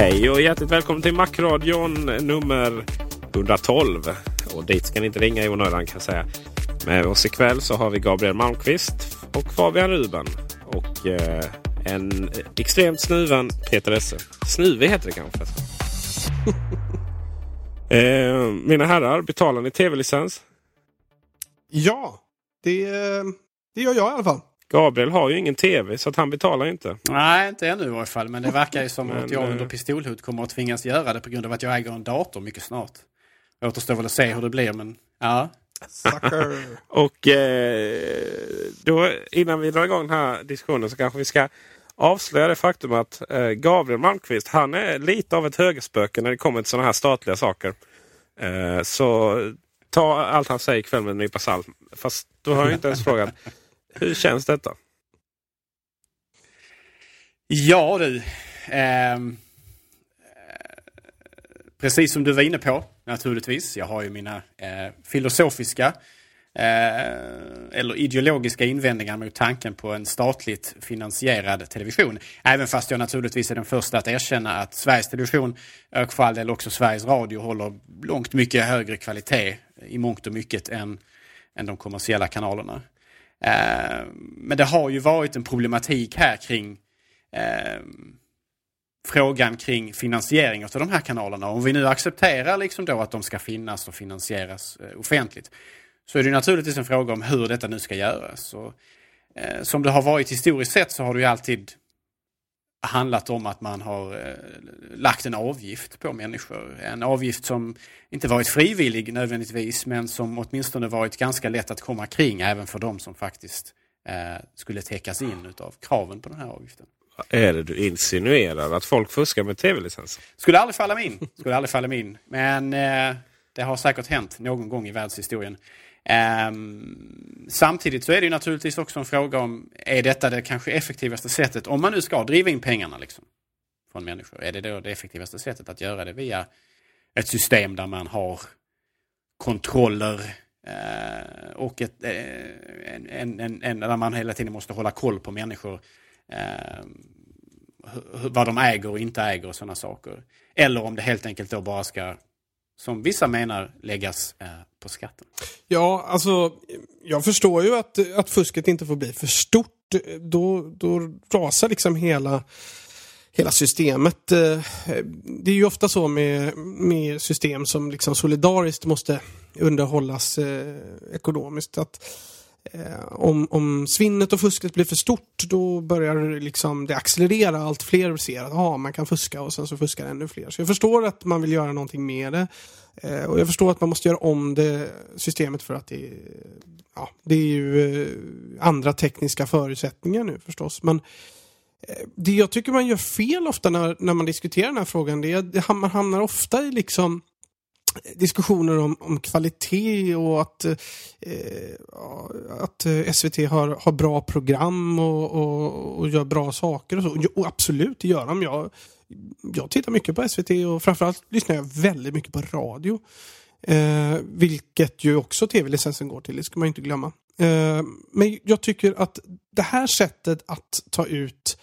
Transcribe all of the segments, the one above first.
Hej och hjärtligt välkommen till Macradion nummer 112. Och dit ska ni inte ringa i onödan kan jag säga. Med oss ikväll så har vi Gabriel Malmqvist och Fabian Ruben. Och eh, en extremt snuven Peter Esse. Snuvig heter det kanske eh, mina herrar, betalar ni tv-licens? Ja, det, det gör jag i alla fall. Gabriel har ju ingen tv så att han betalar inte. Nej, inte ännu i varje fall. Men det verkar ju som Men, att jag under eh, pistolhot kommer att tvingas göra det på grund av att jag äger en dator mycket snart. Det återstår väl att se hur det blir, men ja. Och eh, då, innan vi drar igång den här diskussionen så kanske vi ska avslöja det faktum att eh, Gabriel Malmqvist han är lite av ett högerspöke när det kommer till sådana här statliga saker. Eh, så ta allt han säger ikväll med en nypa salt. Fast då har jag inte ens frågat. Hur känns detta? Ja du. eh, precis som du var inne på naturligtvis. Jag har ju mina eh, filosofiska eh, eller ideologiska invändningar mot tanken på en statligt finansierad television. Även fast jag naturligtvis är den första att erkänna att Sveriges Television och för all del också Sveriges Radio håller långt mycket högre kvalitet i mångt och mycket än, än de kommersiella kanalerna. Eh, men det har ju varit en problematik här kring eh, frågan kring finansiering av de här kanalerna. Om vi nu accepterar liksom då att de ska finnas och finansieras eh, offentligt så är det naturligtvis en fråga om hur detta nu ska göras. Och, eh, som det har varit historiskt sett så har det ju alltid handlat om att man har eh, lagt en avgift på människor. En avgift som inte varit frivillig nödvändigtvis men som åtminstone varit ganska lätt att komma kring även för de som faktiskt eh, skulle täckas in utav kraven på den här avgiften. Är det du insinuerar? Att folk fuskar med tv-licenser? Skulle aldrig falla mig in. Skulle aldrig falla mig in. Men eh, det har säkert hänt någon gång i världshistorien. Ehm, samtidigt så är det ju naturligtvis också en fråga om, är detta det kanske effektivaste sättet, om man nu ska driva in pengarna liksom, från människor, är det då det effektivaste sättet att göra det via ett system där man har kontroller eh, och ett, eh, en, en, en, en, där man hela tiden måste hålla koll på människor. Eh, vad de äger och inte äger och sådana saker. Eller om det helt enkelt då bara ska, som vissa menar, läggas eh, på skatten. Ja, alltså jag förstår ju att, att fusket inte får bli för stort. Då, då rasar liksom hela, hela systemet. Eh, det är ju ofta så med, med system som liksom solidariskt måste underhållas eh, ekonomiskt. Att eh, om, om svinnet och fusket blir för stort då börjar liksom det accelerera. Allt fler ser att aha, man kan fuska och sen så fuskar ännu fler. Så jag förstår att man vill göra någonting med det. Eh, och jag förstår att man måste göra om det systemet för att det, ja, det är ju eh, andra tekniska förutsättningar nu förstås. Men eh, det jag tycker man gör fel ofta när, när man diskuterar den här frågan det är att man hamnar ofta i liksom diskussioner om, om kvalitet och att, eh, att eh, SVT har, har bra program och, och, och gör bra saker och så. Och absolut, det gör de. Jag, jag tittar mycket på SVT och framförallt lyssnar jag väldigt mycket på radio. Eh, vilket ju också tv-licensen går till, det ska man inte glömma. Eh, men jag tycker att det här sättet att ta ut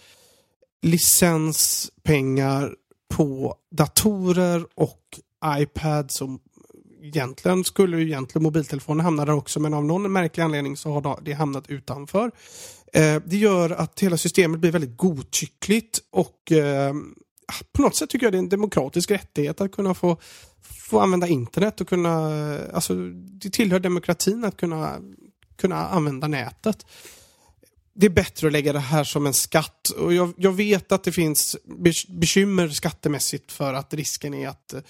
licenspengar på datorer och iPads och egentligen skulle ju egentligen mobiltelefonen hamna där också men av någon märklig anledning så har det hamnat utanför. Eh, det gör att hela systemet blir väldigt godtyckligt och eh, på något sätt tycker jag det är en demokratisk rättighet att kunna få, få använda internet och kunna, alltså det tillhör demokratin att kunna, kunna använda nätet det är bättre att lägga det här som en skatt. Och jag, jag, vet att det finns bekymmer skattemässigt för att risken är att eh,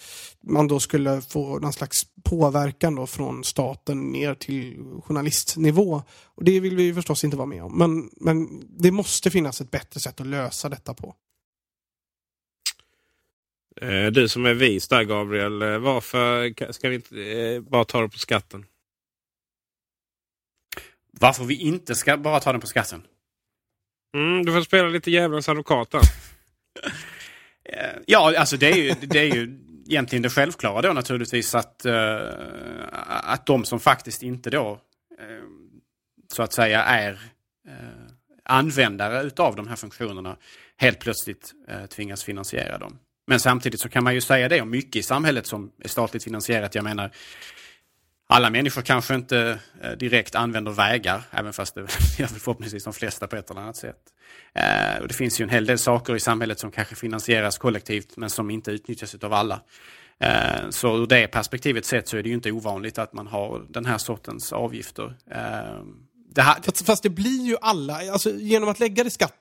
man då skulle få någon slags påverkan då från staten ner till journalistnivå. Och det vill vi förstås inte vara med om. Men, men det måste finnas ett bättre sätt att lösa detta på. Eh, du som är vis där Gabriel, eh, varför ska vi inte bara ta det på skatten? Varför vi inte ska bara ta den på skatten? Mm, du får spela lite djävulens advokat där. Eh, ja, alltså det är ju, det är ju egentligen det självklara då naturligtvis att, uh, att de som faktiskt inte då uh, så att säga är användare utav de här funktionerna helt plötsligt tvingas finansiera dem. Men samtidigt så kan man ju säga det om mycket i samhället som är statligt finansierat. Jag menar, alla människor kanske inte eh, direkt använder vägar, även fast det gör förhoppningsvis de flesta på ett eller annat sätt. Eh, och det finns ju en hel del saker i samhället som kanske finansieras kollektivt men som inte utnyttjas av alla. Eh, så ur det perspektivet sett så är det ju inte ovanligt att man har den här sortens avgifter. Det här... fast, fast, det blir ju alla, alltså genom att lägga det skatt,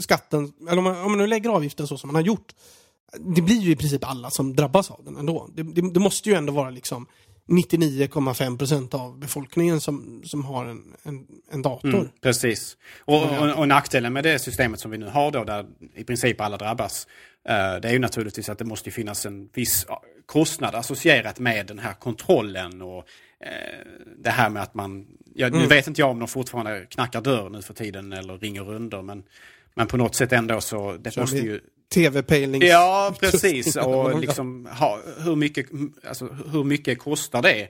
skatten, eller om man, om man nu lägger avgiften så som man har gjort, det blir ju i princip alla som drabbas av den ändå. Det, det, det måste ju ändå vara liksom 99,5 procent av befolkningen som, som har en, en, en dator. Mm, precis. Och, och, och, nackdelen med det systemet som vi nu har då, där i princip alla drabbas, uh, det är ju naturligtvis att det måste finnas en viss kostnad associerat med den här kontrollen och uh, det här med att man, ja, mm. nu vet inte jag om de fortfarande knackar dörr nu för tiden eller ringer runder, men, men på något sätt ändå så, det så måste ju tv-pejlings... Ja, precis. Och liksom, ha, hur, mycket, alltså, hur mycket kostar det?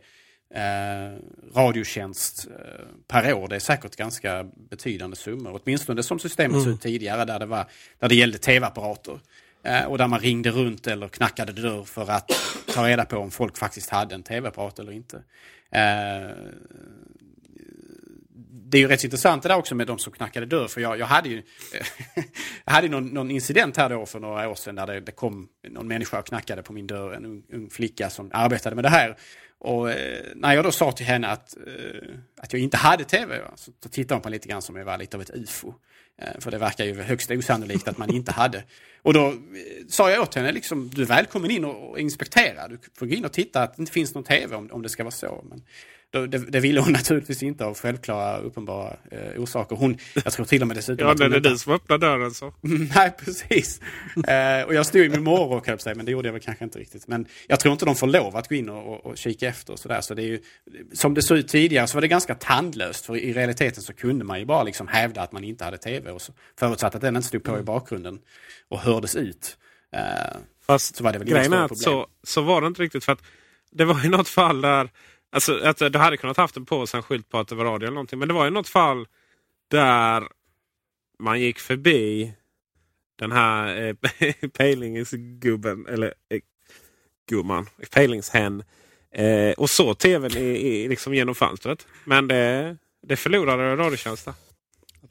Eh, radiotjänst eh, per år. Det är säkert ganska betydande summor. Åtminstone som systemet mm. såg ut tidigare där det, var, där det gällde tv-apparater. Eh, och där man ringde runt eller knackade dörr för att ta reda på om folk faktiskt hade en tv-apparat eller inte. Eh, det är ju rätt intressant det där också med de som knackade dörr. För jag, jag hade ju jag hade någon, någon, incident här då för några år sedan där det, det kom någon människa och knackade på min dörr. En ung, ung flicka som arbetade med det här. Och eh, när jag då sa till henne att, eh, att jag inte hade tv, så, så tittade hon på lite grann som jag var lite av ett ufo. Eh, för det verkar ju högst osannolikt att man inte hade. Och då eh, sa jag åt henne, liksom, du är välkommen in och, och inspektera. Du får gå in och titta att det inte finns någon tv om, om det ska vara så. Men det, det ville hon naturligtvis inte av självklara uppenbara eh, orsaker. Hon, jag tror till och med dessutom Ja, det är du som öppnar dörren så. Nej, precis. eh, och jag stod i min morgonrock höll sig, men det gjorde jag väl kanske inte riktigt. Men jag tror inte de får lov att gå in och, och, och kika efter och sådär. Så det är ju, som det såg ut tidigare så var det ganska tandlöst. För i realiteten så kunde man ju bara liksom hävda att man inte hade tv. Och så, förutsatt att den inte stod på i bakgrunden och hördes ut. Eh, Fast så var det väl grejen är att så, så var det inte riktigt. för att Det var ju något fall där Alltså att du hade kunnat haft en på sig en skylt på att det var radio eller någonting. Men det var ju något fall där man gick förbi den här eh, pejlingsgubben, eller eh, gumman, pejlingshen. Eh, och såg tvn i, i, liksom genom fönstret. Men det, det förlorade Radiotjänst.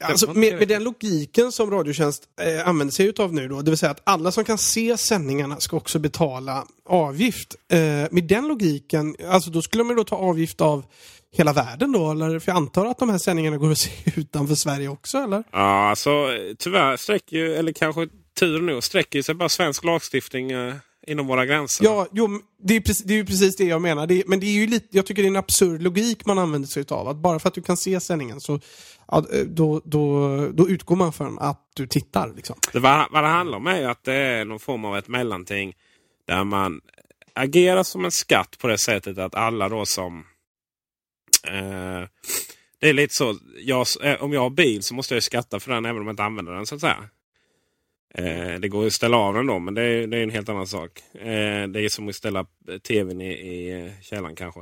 Alltså, med, med, den logiken som Radiotjänst eh, använder sig av nu då, det vill säga att alla som kan se sändningarna ska också betala avgift. Eh, med den logiken, alltså då skulle man då ta avgift av hela världen då? Eller? För jag antar att de här sändningarna går att se utanför Sverige också, eller? Ja, alltså tyvärr sträcker ju, eller kanske tur nog, sträcker sig bara svensk lagstiftning eh, inom våra gränser. Ja, jo, det är, precis, det är ju precis det jag menar. Det, men det är ju lite, jag tycker det är en absurd logik man använder sig av. Att bara för att du kan se sändningen så ja, då, då, då utgår man från att du tittar. Liksom. Det, vad, vad det handlar om är att det är någon form av ett mellanting där man agerar som en skatt på det sättet att alla då som... Eh, det är lite så, jag, eh, om jag har bil så måste jag skatta för den även om jag inte använder den så att säga. Eh, det går att ställa av den då, men det är, det är en helt annan sak. Eh, det är som att ställa tvn i, i eh, källaren kanske.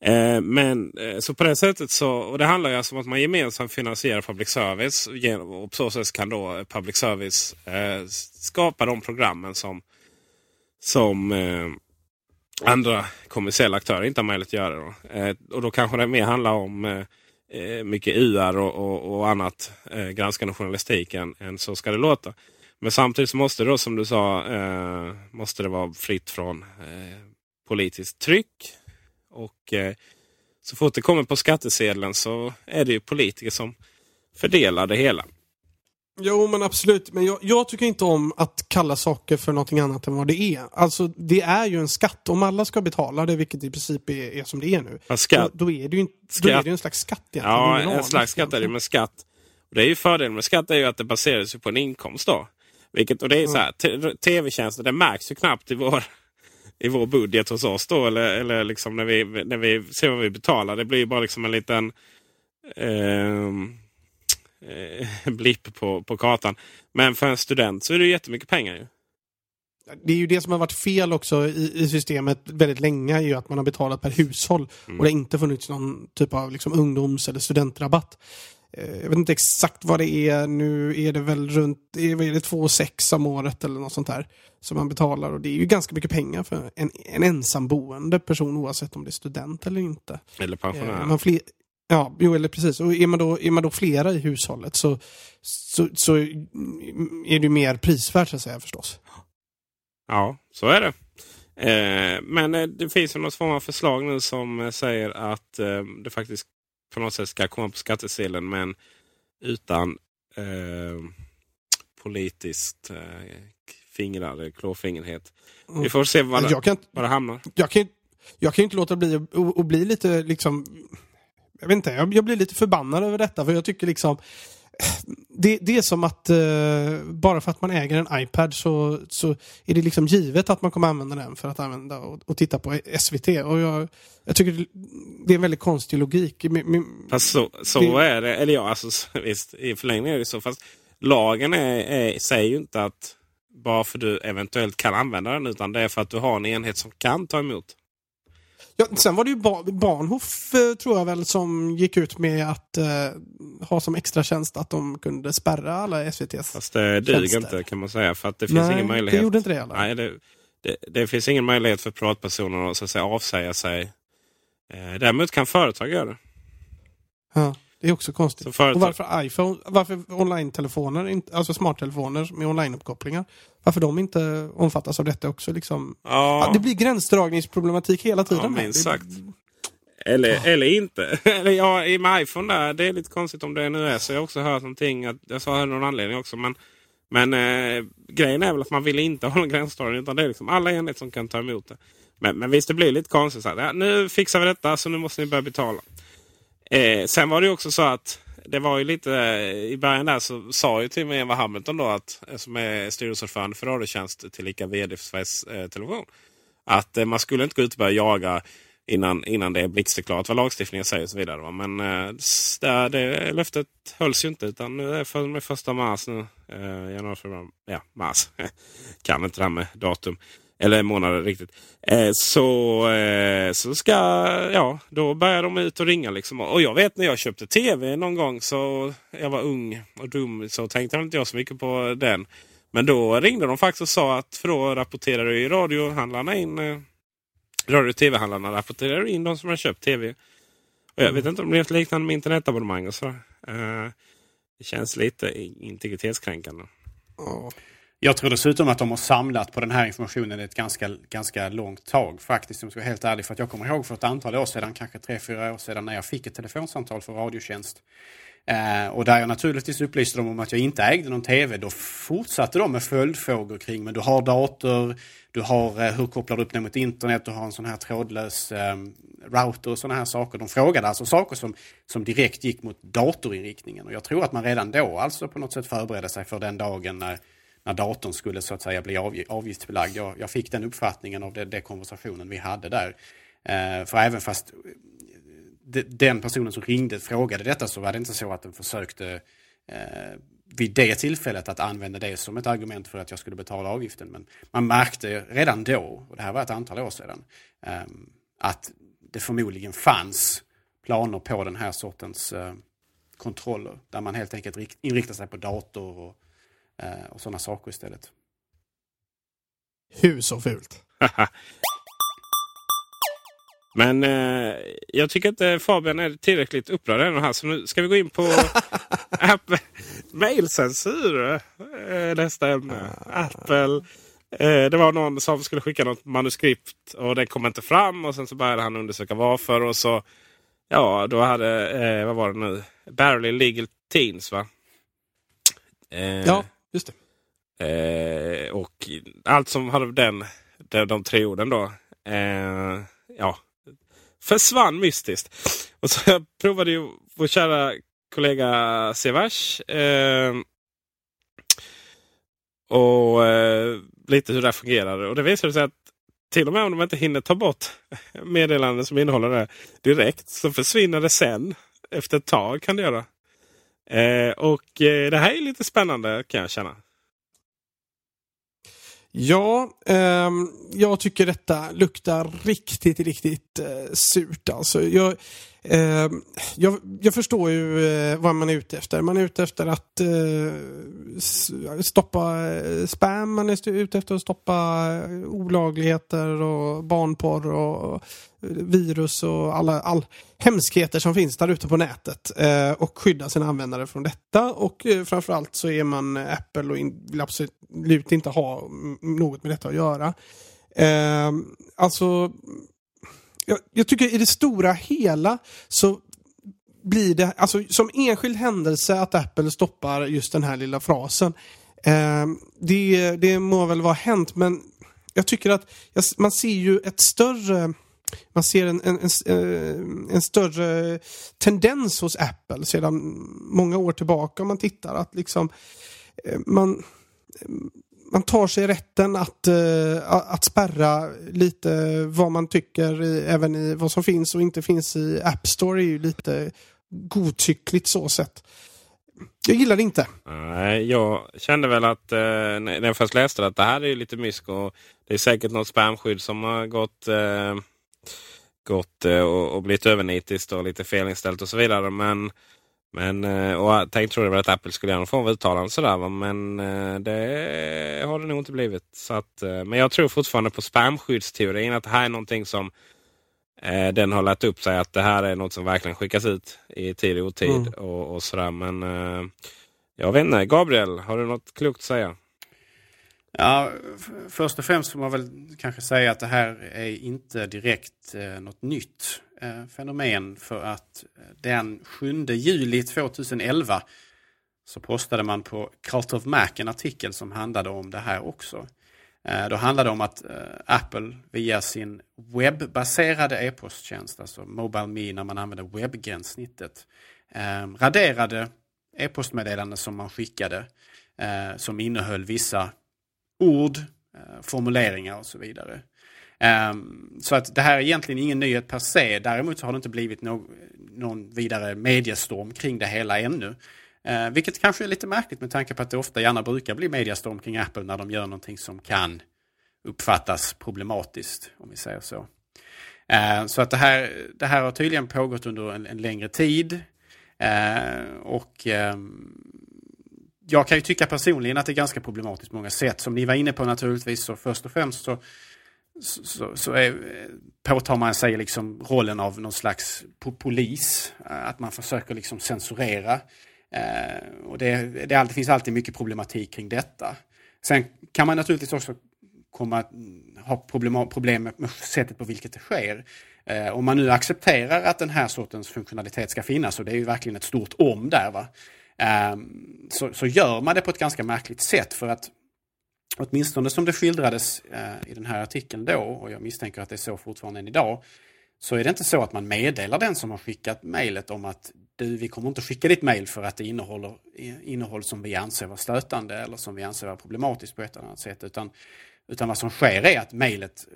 Eh, men eh, så på det sättet så, och det handlar ju alltså om att man gemensamt finansierar public service. Och på så sätt kan då public service eh, skapa de programmen som, som eh, andra kommersiella aktörer inte har möjlighet att göra. Då. Eh, och då kanske det mer handlar om eh, eh mycket UR och, och, och annat eh, granskande journalistik än, än, så ska det låta. Men samtidigt så måste det då som du sa eh, måste det vara fritt från eh, politiskt tryck. Och eh, så fort det kommer på skattesedeln så är det ju politiker som fördelar det hela. Jo men absolut, men jag, jag, tycker inte om att kalla saker för någonting annat än vad det är. Alltså det är ju en skatt. Om alla ska betala det, vilket i princip är, är som det är nu. Skatt. Då, då, är det ju då är det en slags skatt egentligen. Ja, en slags skatt är det med skatt. Och det är ju fördelen med skatt är ju att det baseras på en inkomst då. Vilket, och det är så här, tv-tjänster det märks ju knappt i vår, i vår budget hos oss då. Eller, eller liksom när vi, när vi ser vad vi betalar. Det blir ju bara liksom en liten... Eh, eh, blipp på, på kartan. Men för en student så är det jättemycket pengar. Ju. Det är ju det som har varit fel också i, i systemet väldigt länge, är ju att man har betalat per hushåll. Mm. Och det har inte funnits någon typ av liksom ungdoms eller studentrabatt. Eh, jag vet inte exakt vad det är. Nu är det väl runt är det, 2 6 om året eller något sånt där. Som man betalar och det är ju ganska mycket pengar för en, en ensamboende person oavsett om det är student eller inte. Eller pensionär. Eh, man fler, Ja, jo, eller precis. Och är man då, är man då flera i hushållet så, så, så är det mer prisvärt så att säga förstås. Ja, så är det. Eh, men eh, det finns ju något form av förslag nu som säger att eh, det faktiskt på något sätt ska komma på skattesedeln men utan eh, politiskt eh, fingrade, klåfingrighet. Mm. Vi får se var det, kan, var det hamnar. Jag kan, jag kan inte låta bli att bli lite liksom jag vet inte, jag, jag, blir lite förbannad över detta för jag tycker liksom det, det är som att uh, bara för att man äger en iPad så, så är det liksom givet att man kommer använda den för att använda och, och titta på SVT. Och jag, jag tycker det är en väldigt konstig logik. Fast så, så det, är det. Eller ja, alltså, visst, i förlängningen är det så. Fast lagen är, är, säger ju inte att bara för du eventuellt kan använda den utan det är för att du har en enhet som kan ta emot. Ja, sen var det ju ba Bahnhof, eh, tror jag väl, som gick ut med att eh, ha som extra tjänst att de kunde spärra alla SVTs Fast det duger inte kan man säga. För att det finns Nej, ingen möjlighet. det gjorde inte det. Nej, det, det, det, finns ingen möjlighet för privatpersoner att, så att säga, avsäga sig. Eh, däremot kan företag göra det. Ja. Det är också konstigt. Och varför iPhone, varför online-telefoner, alltså smarttelefoner med online-uppkopplingar, varför de inte omfattas av detta också liksom. Ja. ja det blir gränsdragningsproblematik hela tiden. Ja, minst sagt. Eller, ja. eller inte. eller ja, i med iPhone där, det är lite konstigt om det nu är så. Jag har också hört någonting, att, jag sa någon anledning också. Men, men eh, grejen är väl att man vill inte ha någon gränsdragning utan det är liksom alla enheter som kan ta emot det. Men, men visst, det blir lite konstigt. Så här, ja, nu fixar vi detta så nu måste ni börja betala. Eh, sen var det också så att det var ju lite i början där så sa ju till och med Eva Hamilton då att eh, som är styrelseordförande för Radiotjänst tillika VD för Sveriges eh, Television. Att eh, man skulle inte gå ut och börja jaga innan, innan det är blixtförklarat vad lagstiftningen säger och så vidare. Va? Men eh, det, det löftet hölls ju inte utan nu är för, med första mars nu. Eh, januari, februari, ja mars. kan inte det här med datum. Eller månader riktigt. Eh, så, eh, så ska, ja, då börjar de ut och ringa liksom. Och jag vet när jag köpte tv någon gång så jag var ung och dum så tänkte jag inte jag så mycket på den. Men då ringde de faktiskt och sa att för då rapporterade ju radiohandlarna in eh, Radio och tv-handlarna rapporterade in de som har köpt tv. Och jag vet inte om det är ett liknande med internetabonnemang och sådär. Eh, det känns lite integritetskränkande. Oh. Jag tror dessutom att de har samlat på den här informationen ett ganska, ganska långt tag faktiskt. Om jag ska vara helt ärlig. För att jag kommer ihåg för ett antal år sedan, kanske tre, fyra år sedan, när jag fick ett telefonsamtal för Radiotjänst. Eh, och där jag naturligtvis upplyste dem om att jag inte ägde någon TV. Då fortsatte de med följdfrågor kring, men du har dator, du har, eh, hur kopplar du upp det mot internet, du har en sån här trådlös eh, router och sådana här saker. De frågade alltså saker som, som direkt gick mot datorinriktningen. Och jag tror att man redan då alltså på något sätt förberedde sig för den dagen när när datorn skulle så att säga bli avgiftsbelagd. Jag, jag fick den uppfattningen av den konversationen vi hade där. Eh, för även fast eh, de, den personen som ringde frågade detta så var det inte så att den försökte eh, vid det tillfället att använda det som ett argument för att jag skulle betala avgiften. Men man märkte redan då, och det här var ett antal år sedan, eh, att det förmodligen fanns planer på den här sortens eh, kontroller. Där man helt enkelt inriktar sig på dator och och sådana saker istället. Hur så fult? Men eh, jag tycker inte Fabian är tillräckligt upprörd ännu här. Så nu ska vi gå in på Apple. Mailcensur. Eh, nästa ämne. Apple. Eh, det var någon som skulle skicka något manuskript och det kom inte fram. Och sen så började han undersöka varför. Och så, ja, då hade, eh, vad var det nu? Barely Legal Teens va? Eh, ja, just det. Eh, och allt som hade den, de, de tre orden då. Eh, ja, försvann mystiskt. Och så jag provade ju vår kära kollega Severs. Eh, och eh, lite hur det fungerar. Och det visade sig att till och med om de inte hinner ta bort meddelanden som innehåller det direkt så försvinner det sen. Efter ett tag kan det göra. Eh, och eh, det här är lite spännande kan jag känna. Ja, eh, jag tycker detta luktar riktigt, riktigt eh, surt. Alltså, jag, eh, jag, jag, förstår ju eh, vad man är ute efter. Man är ute efter att eh, stoppa eh, spam, man är ute efter att stoppa eh, olagligheter och barnporr och eh, virus och alla all hemskheter som finns där ute på nätet eh, och skydda sina användare från detta. Och eh, framförallt så är man Apple och in, vill absolut inte ha något med detta att göra. Eh, alltså, jag, jag tycker i det stora hela så blir det, alltså som enskild händelse att Apple stoppar just den här lilla frasen. Eh, det, det må väl vara hänt men jag tycker att man ser ju ett större man ser en, en, en, eh, en, större tendens hos Apple sedan många år tillbaka om man tittar att liksom eh, man man tar sig rätten att, uh, att spärra lite vad man tycker i, även i vad som finns och inte finns i App Store är ju lite godtyckligt så sett. Jag gillar det inte. Nej, jag kände väl att eh, när jag först läste det, att det här är lite mysk och det är säkert något spamskydd som har gått eh, gått eh, och, och blivit övernitiskt och lite felinställt och så vidare. Men, men eh, och jag tänkte trodde väl att Apple skulle göra någon form av uttalande sådär. Men eh, det har det nog inte blivit. Så att, men jag tror fortfarande på spamskyddsteorin. Att det här är någonting som den har lärt upp sig. Att det här är något som verkligen skickas ut i tid och otid. Mm. Och, och sådär. Men jag vet inte. Gabriel, har du något klokt att säga? Ja, först och främst får man väl kanske säga att det här är inte direkt eh, något nytt eh, Eh, fenomen för att eh, den 7 juli 2011 så postade man på Cult of Mac en artikel som handlade om det här också. Eh, då handlade det om att Apple via sin webbaserade e-posttjänst, alltså Mobile när man använder webbgränssnittet, raderade e-postmeddelanden som man skickade som innehöll vissa ord, formuleringar och så vidare. Um, så att det här är egentligen ingen nyhet per se. Däremot så har det inte blivit no någon vidare mediestorm kring det hela ännu. Uh, vilket kanske är lite märkligt med tanke på att det ofta gärna brukar bli mediestorm kring Apple när de gör någonting som kan uppfattas problematiskt, om vi säger så. Uh, så att det här, det här har tydligen pågått under en, en längre tid. Uh, och um, jag kan ju tycka personligen att det är ganska problematiskt på många sätt. Som ni var inne på naturligtvis så först och främst så, så, så är, påtar man sig liksom rollen av någon slags polis. Eh, att man försöker liksom censurera. Eh, och det, det, det finns alltid mycket problematik kring detta. Sen kan man naturligtvis också komma mm, ha problem, problem med sättet på vilket det sker. Eh, om man nu accepterar att den här sortens funktionalitet ska finnas, och det är ju verkligen ett stort om där, va? Eh, så, så gör man det på ett ganska märkligt sätt för att åtminstone som det skildrades eh, i den här artikeln då, och jag misstänker att det är så fortfarande än idag, så är det inte så att man meddelar den som har skickat mejlet om att du, vi kommer inte skicka ditt mejl för att det innehåller innehåll som vi anser vara stötande eller som vi anser vara problematiskt på ett eller annat sätt. Utan, utan vad som sker är att mejlet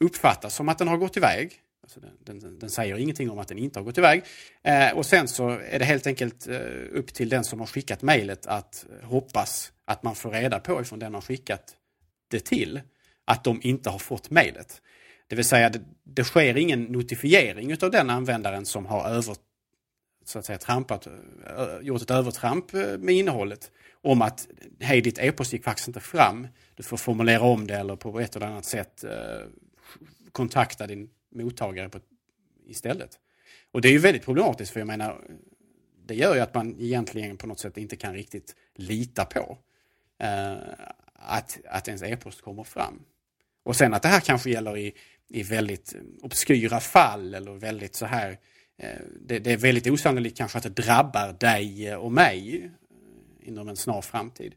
uppfattas som att den har gått iväg Alltså den, den, den, säger ingenting om att den inte har gått iväg. Eh, och sen så är det helt enkelt eh, upp till den som har skickat mejlet att hoppas att man får reda på ifrån den har skickat det till att de inte har fått mejlet. Det vill säga det, det sker ingen notifiering av den användaren som har över, så att säga, trampat, eh, gjort ett övertramp eh, med innehållet om att hej ditt e-post gick faktiskt inte fram. Du får formulera om det eller på ett eller annat sätt eh, kontakta din mottagare på, istället. Och det är ju väldigt problematiskt för jag menar, det gör ju att man egentligen på något sätt inte kan riktigt lita på eh, att, att ens e-post kommer fram. Och sen att det här kanske gäller i, i väldigt obskyra fall eller väldigt så här eh, det, det, är väldigt osannolikt kanske att det drabbar dig och mig eh, inom en snar framtid.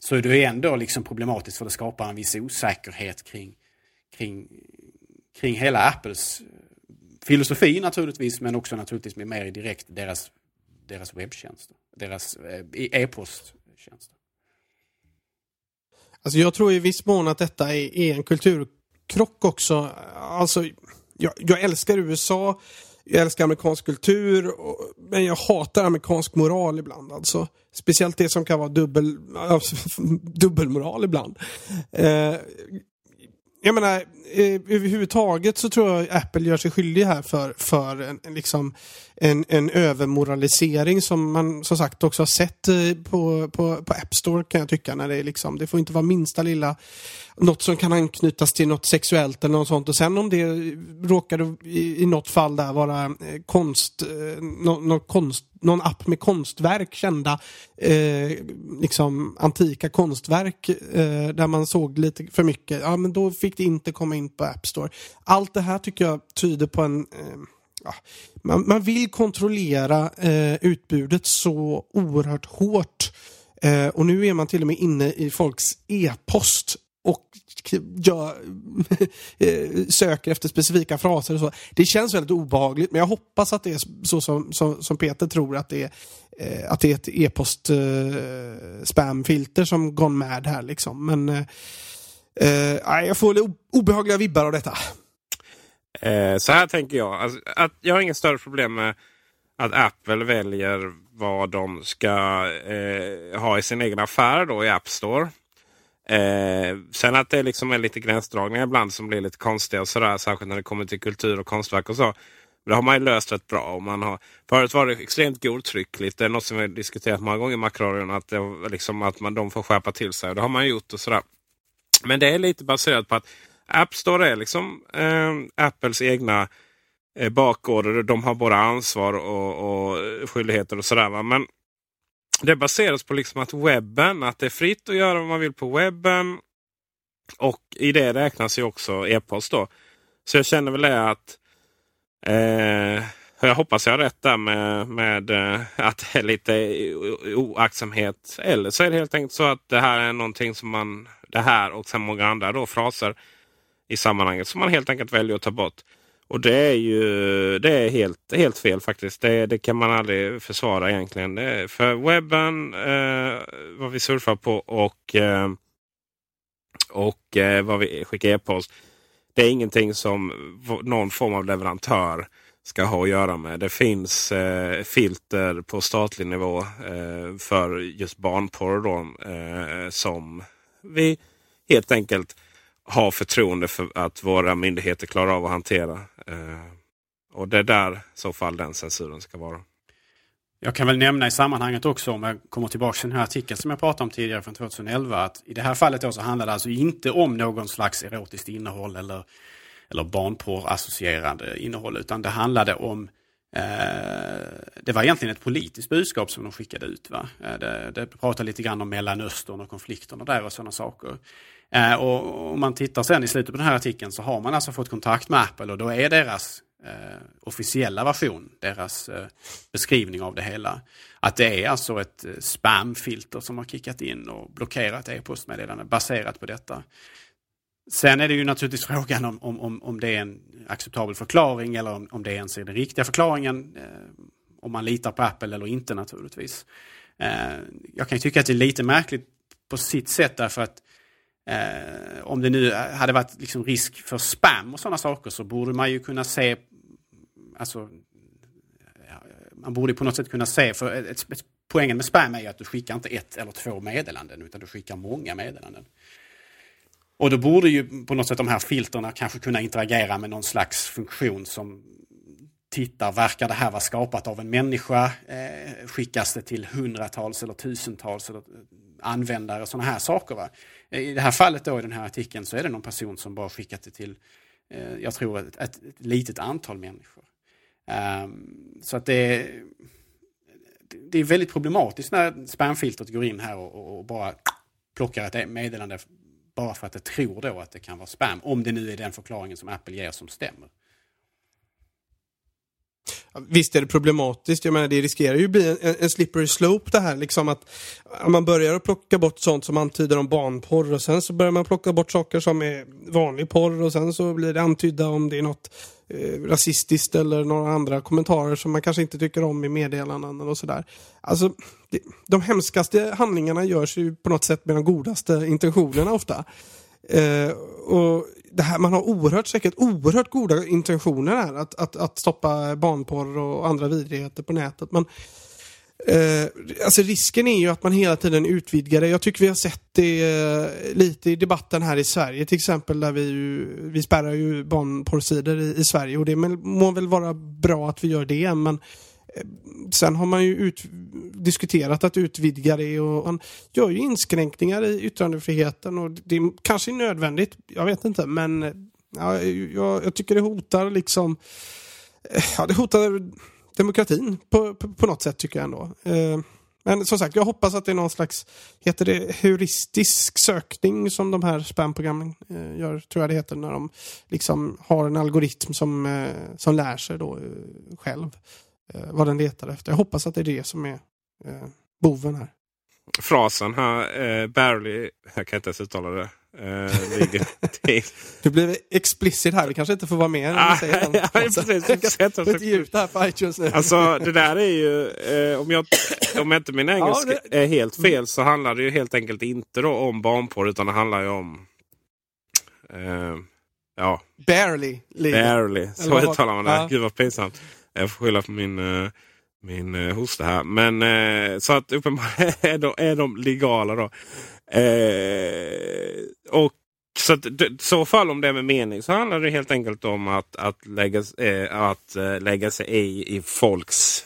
Så är det ändå liksom problematiskt för det skapar en viss osäkerhet kring, kring, kring hela Apples eh, filosofi naturligtvis men också naturligtvis med mer direkt deras, deras webbtjänster, deras eh, e-posttjänster. Alltså jag tror i viss mån att detta är, är en kulturkrock också. Alltså, jag, jag älskar USA, jag älskar amerikansk kultur, men jag hatar amerikansk moral ibland. Alltså. Speciellt det som kan vara dubbel, alltså, dubbelmoral ibland. Eh, jag menar, eh, överhuvudtaget så tror jag Apple gör sig skyldig här för, för en, en, liksom, en, en övermoralisering som man som sagt också har sett eh, på, på, på App Store kan jag tycka. När det, är liksom, det får inte vara minsta lilla något som kan anknytas till något sexuellt eller något sånt. Och sen om det råkar i, i något fall där vara eh, konst, eh, no, no, konst, någon app med konstverk, kända eh, liksom antika konstverk eh, där man såg lite för mycket. Ja, men då fick det inte komma in på App Store. Allt det här tycker jag tyder på en eh, ja, man, man, vill kontrollera eh, utbudet så oerhört hårt. Eh, och nu är man till och med inne i folks e-post och gör, eh, söker efter specifika fraser och så. Det känns väldigt obehagligt men jag hoppas att det är så som, som, som Peter tror att det är eh, att det är ett e-post eh, spamfilter som gone mad här liksom. Men eh, eh jag får obehagliga vibbar av detta. Eh, så här tänker jag. Alltså, att jag har inget större problem med att Apple väljer vad de ska eh, ha i sin egen affär då i App Store. Eh, sen att det liksom är lite gränsdragningar ibland som blir lite konstiga och sådär. Särskilt när det kommer till kultur och konstverk och så. Men det har man ju löst rätt bra. Och man har, förut var det extremt godtryckligt. Det är något som vi har diskuterat många gånger i Macradion. Att, det, liksom, att man, de får skärpa till sig. Och det har man gjort och sådär. Men det är lite baserat på att App Store är liksom eh, Apples egna eh, bakgårdar. De har både ansvar och, och skyldigheter och sådär. Men det baseras på liksom att webben, att det är fritt att göra vad man vill på webben. Och i det räknas ju också e-post då. Så jag känner väl det att eh, jag hoppas jag har rätt där med, med eh, att det är lite oaktsamhet. Eller så är det helt enkelt så att det här är någonting som man, det här och sen många andra då fraser i sammanhanget som man helt enkelt väljer att ta bort. Och det är ju det är helt, helt fel faktiskt. Det, det kan man aldrig försvara egentligen. Det för webben, eh, vad vi surfar på och, eh, och eh, vad vi skickar e-post. Det är ingenting som någon form av leverantör ska ha att göra med. Det finns eh, filter på statlig nivå eh, för just barnporr då, eh, som vi helt enkelt har förtroende för att våra myndigheter klarar av att hantera. Eh, och det är där i så fall den censuren ska vara. Jag kan väl nämna i sammanhanget också, om jag kommer tillbaka till den här artikeln som jag pratade om tidigare från 2011, att i det här fallet då så handlar det alltså inte om någon slags erotiskt innehåll eller, eller barnporr-associerande innehåll, utan det handlade om eh, det var egentligen ett politiskt budskap som de skickade ut. Va? Eh, det, det pratade lite grann om Mellanöstern och konflikterna där och sådana saker. Eh, och om man tittar sen i slutet på den här artikeln så har man alltså fått kontakt med Apple och då är deras eh, officiella version, deras eh, beskrivning av det hela, att det är alltså ett eh, spamfilter som har kickat in och blockerat e-postmeddelanden baserat på detta. Sen är det ju naturligtvis frågan om, om, om det är en acceptabel förklaring eller om, om det ens är den riktiga förklaringen. Eh, om man litar på Apple eller inte naturligtvis. Eh, jag kan tycka att det är lite märkligt på sitt sätt därför att Eh, om det nu hade varit liksom risk för spam och sådana saker så borde man ju kunna se, alltså, man borde på något sätt kunna se, för ett, ett, poängen med spam är ju att du skickar inte ett eller två meddelanden utan du skickar många meddelanden. Och då borde ju på något sätt de här filterna kanske kunna interagera med någon slags funktion som tittar, verkar det här vara skapat av en människa? Eh, skickas det till hundratals eller tusentals eller eh, användare och sådana här saker? Va? Eh, I det här fallet då i den här artikeln så är det någon person som bara skickat det till, eh, jag tror ett, ett, ett litet antal människor. Um, så att det, det är väldigt problematiskt när spamfiltret går in här och, och bara plockar ett meddelande bara för att det tror då att det kan vara spam. Om det nu är den förklaringen som Apple ger som stämmer. Visst är det problematiskt. Jag menar, det riskerar ju bli en, en slippery slope det här. Liksom att man börjar att plocka bort sånt som antyder om barnporr och sen så börjar man plocka bort saker som är vanlig porr och sen så blir det antydda om det är något eh, rasistiskt eller några andra kommentarer som man kanske inte tycker om i meddelanden och sådär. Alltså, det, de hemskaste handlingarna görs ju på något sätt med de godaste intentionerna ofta. Eh, och det här, man har oerhört, säkert oerhört goda intentioner här att, att, att stoppa barnporr och andra vidrigheter på nätet. Men eh, alltså risken är ju att man hela tiden utvidgar det. Jag tycker vi har sett det eh, lite i debatten här i Sverige till exempel där vi, ju, vi spärrar ju barnporrsidor i, i Sverige och det må väl vara bra att vi gör det men Sen har man ju ut, diskuterat att utvidga det och man gör ju inskränkningar i yttrandefriheten och det kanske är nödvändigt, jag vet inte, men ja, jag, jag tycker det hotar liksom eh, ja, det hotar demokratin på, på, på något sätt tycker jag ändå. Eh, men som sagt, jag hoppas att det är någon slags, heter det heuristisk sökning som de här spamprogrammen eh, gör, tror jag det heter, när de liksom har en algoritm som, eh, som lär sig då eh, själv vad den letar efter. Jag hoppas att det är det som är eh, boven här. Frasen här, eh, barely, jag kan inte ens uttala det. Eh, du blev explicit här, vi kanske inte får vara med när vi säger den. ja, precis. Jag kan inte ge ut det här på iTunes nu. Alltså det där är ju, eh, om, jag, om inte min engelska ja, det... är helt fel så handlar det ju helt enkelt inte då om barnporr utan det handlar ju om eh, Ja. Barely. Barely, så uttalar man det. Ja. Gud vad pinsamt. Jag får skylla på min, eh, min eh, hosta här. Men eh, så att uppenbarligen är de, är de legala då. Och så att, så fall om det är med mening så handlar det helt enkelt om att, att, lägga, att lägga sig i, i folks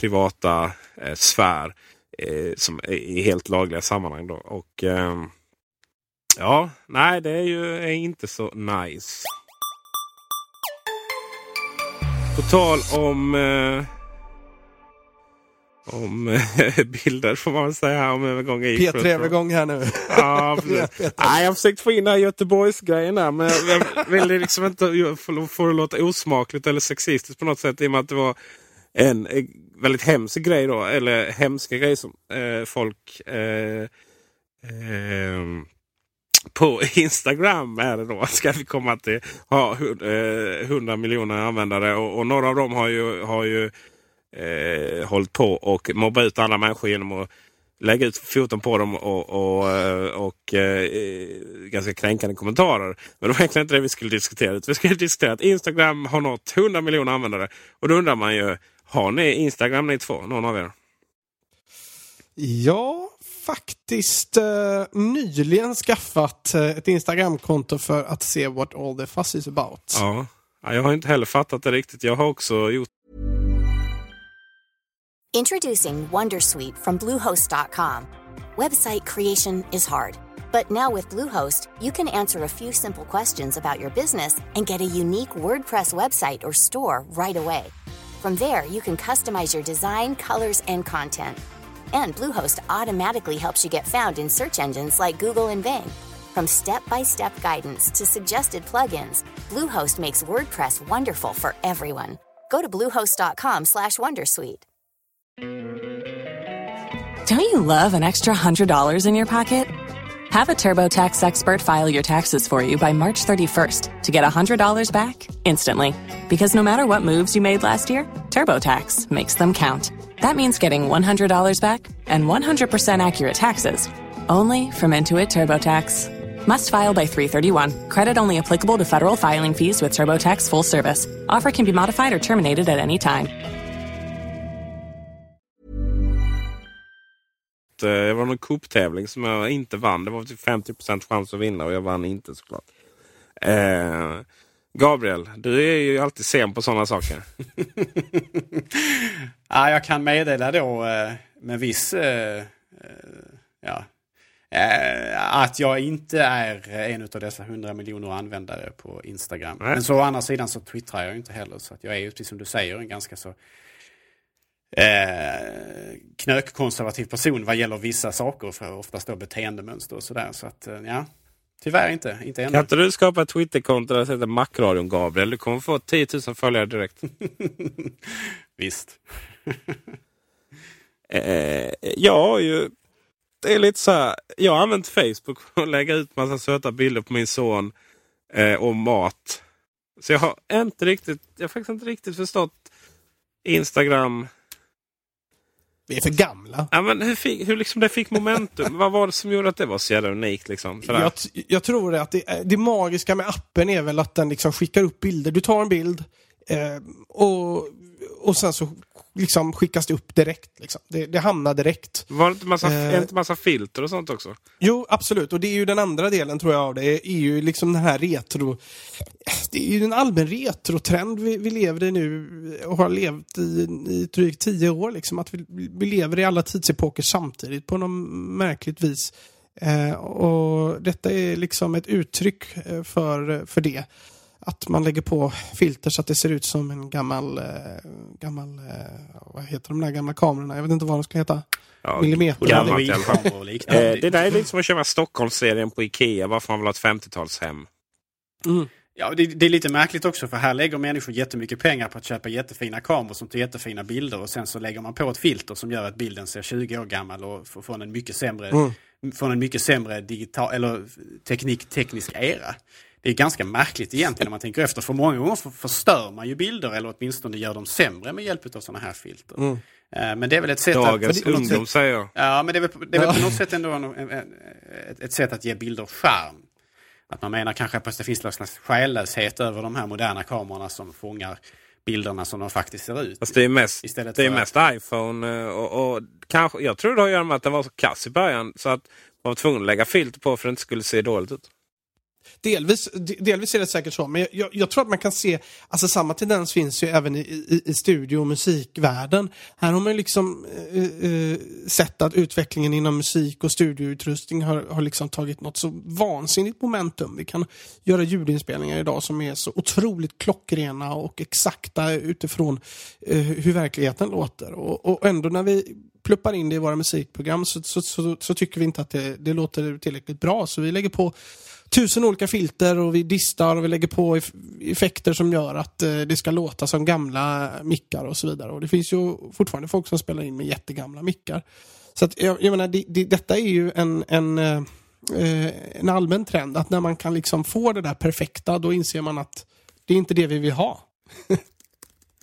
privata sfär. som i helt lagliga sammanhang. Då. Och ehm, ja, nej det är ju är inte så nice. På tal om... Eh, om eh, bilder får man väl säga här om övergång. P3-övergång här nu. Ja, Nej, jag har försökt få in den här Göteborgsgrejen där. Men jag vill liksom inte få det låta osmakligt eller sexistiskt på något sätt. I och med att det var en eh, väldigt hemsk grej då. Eller hemska grej som eh, folk... På Instagram är det då. Ska vi komma till ha 100 eh, miljoner användare och, och, några av dem har ju, har ju eh, hållit på och mobba ut andra människor genom att lägga ut foton på dem och, och, och, och eh, ganska kränkande kommentarer. Men det var egentligen inte det vi skulle diskutera. Vi skulle diskutera att Instagram har nått 100 miljoner användare. Och då undrar man ju, har ni Instagram ni två? Någon av er? Ja, faktiskt eh, nyligen skaffat eh, ett Instagramkonto för att se what all the fuss is about. Ja. jag har inte heller fattat det riktigt. Jag har också gjort Introducing Wondersuite from Bluehost.com. Website creation is hard, but now with Bluehost, you can answer a few simple questions about your business and get a unique WordPress website or store right away. From there, you can customize your design, colors, and content And Bluehost automatically helps you get found in search engines like Google and Bing. From step-by-step guidance to suggested plugins, Bluehost makes WordPress wonderful for everyone. Go to bluehost.com/wondersuite. Don't you love an extra $100 in your pocket? Have a TurboTax expert file your taxes for you by March 31st to get $100 back instantly. Because no matter what moves you made last year, TurboTax makes them count. That means getting $100 back and 100% accurate taxes only from Intuit TurboTax. Must file by 331. Credit only applicable to federal filing fees with TurboTax full service. Offer can be modified or terminated at any time. Det var någon Coop-tävling som jag inte vann. Det var typ 50 chans att vinna och jag vann inte såklart. Eh, Gabriel, du är ju alltid sen på sådana saker. ja, jag kan meddela då eh, med viss eh, eh, ja, att jag inte är en av dessa 100 miljoner användare på Instagram. Nej. Men så å andra sidan så twittrar jag inte heller. Så att jag är ju, precis som du säger, en ganska så eh, knökkonservativ person vad gäller vissa saker. För oftast då beteendemönster och sådär. Så att ja, tyvärr inte. Inte. Kan inte du skapa ett Twitterkonto där det heter Macradion Gabriel? Du kommer få 10 000 följare direkt. Visst. Eh, jag har ju... Det är lite så här. Jag har använt Facebook för att lägga ut massa söta bilder på min son eh, och mat. Så jag har inte riktigt, jag har faktiskt inte riktigt förstått Instagram. Vi är för gamla. Ja, men hur, fick, hur liksom det fick momentum? Vad var det som gjorde att det var så jävla unikt? Liksom? Jag, jag tror att det, det magiska med appen är väl att den liksom skickar upp bilder. Du tar en bild eh, och, och sen så liksom skickas det upp direkt. Liksom. Det, det hamnar direkt. Var det inte massa, Eh. det inte massa filter och sånt också? Jo, absolut. Och det är ju den andra delen tror jag av det. är ju liksom den här retro... Det är ju en allmän retrotrend vi, vi lever i nu och har levt i, i drygt tio år. Liksom. Att vi, vi lever i alla tidsepoker samtidigt på något märkligt vis. Eh, och detta är liksom ett uttryck eh, för, för det. Att man lägger på filter så att det ser ut som en gammal, eh, gammal eh, vad heter de där gamla kamerorna? Jag vet inte vad de ska heta. Ja, Millimeter. gammalt i alla fall. Kameror och liknande. Det där är lite som att köpa Stockholmsserien på Ikea. Varför man vill ha ett 50-talshem. Mm. Ja, det, det är lite märkligt också för här lägger människor jättemycket pengar på att köpa jättefina kameror som tar jättefina bilder och sen så lägger man på ett filter som gör att bilden ser 20 år gammal och får, får en mycket sämre, Mm. från en mycket sämre digital, eller teknik, teknisk era. Det är ganska märkligt egentligen när man tänker efter. För många gånger för- förstör man ju bilder eller åtminstone gör dem sämre med hjälp av sådana här filter. Mm. Eh, Men det är väl ett sätt Dagens att... på något ungdom sätt- säger jag. Ja, men det är väl, det är väl på något sätt ändå en, en, ett, ett sätt att ge bilder charm. Att man menar kanske att det finns någon slags själlöshet över de här moderna kamerorna som fångar bilderna som de faktiskt ser ut. Fast det är mest, Istället det är för mest iPhone. eh, Och, och kanske, jag tror det har att göra med att den var så kass i början. Så att man var tvungen att lägga filter på för att det inte skulle se dåligt ut. Delvis, delvis är det säkert så, men jag, jag tror att man kan se, alltså samma tendens finns ju även i, i, i studio och musikvärlden. Här har man ju liksom eh, eh, sett att utvecklingen inom musik och studioutrustning har, har liksom tagit något så vansinnigt momentum. Vi kan göra ljudinspelningar idag som är så otroligt klockrena och exakta utifrån eh, hur verkligheten låter. Och, och ändå när vi pluppar in det i våra musikprogram så, så, så, så tycker vi inte att det, det låter tillräckligt bra. Så vi lägger på tusen olika filter och vi distar och vi lägger på effekter som gör att eh, det ska låta som gamla mickar och så vidare. Och det finns ju fortfarande folk som spelar in med jättegamla mickar. Så att, jag, jag menar, det, det, detta är ju en, en, eh, eh en allmän trend att när man kan liksom få det där perfekta då inser man att det är inte det vi vill ha.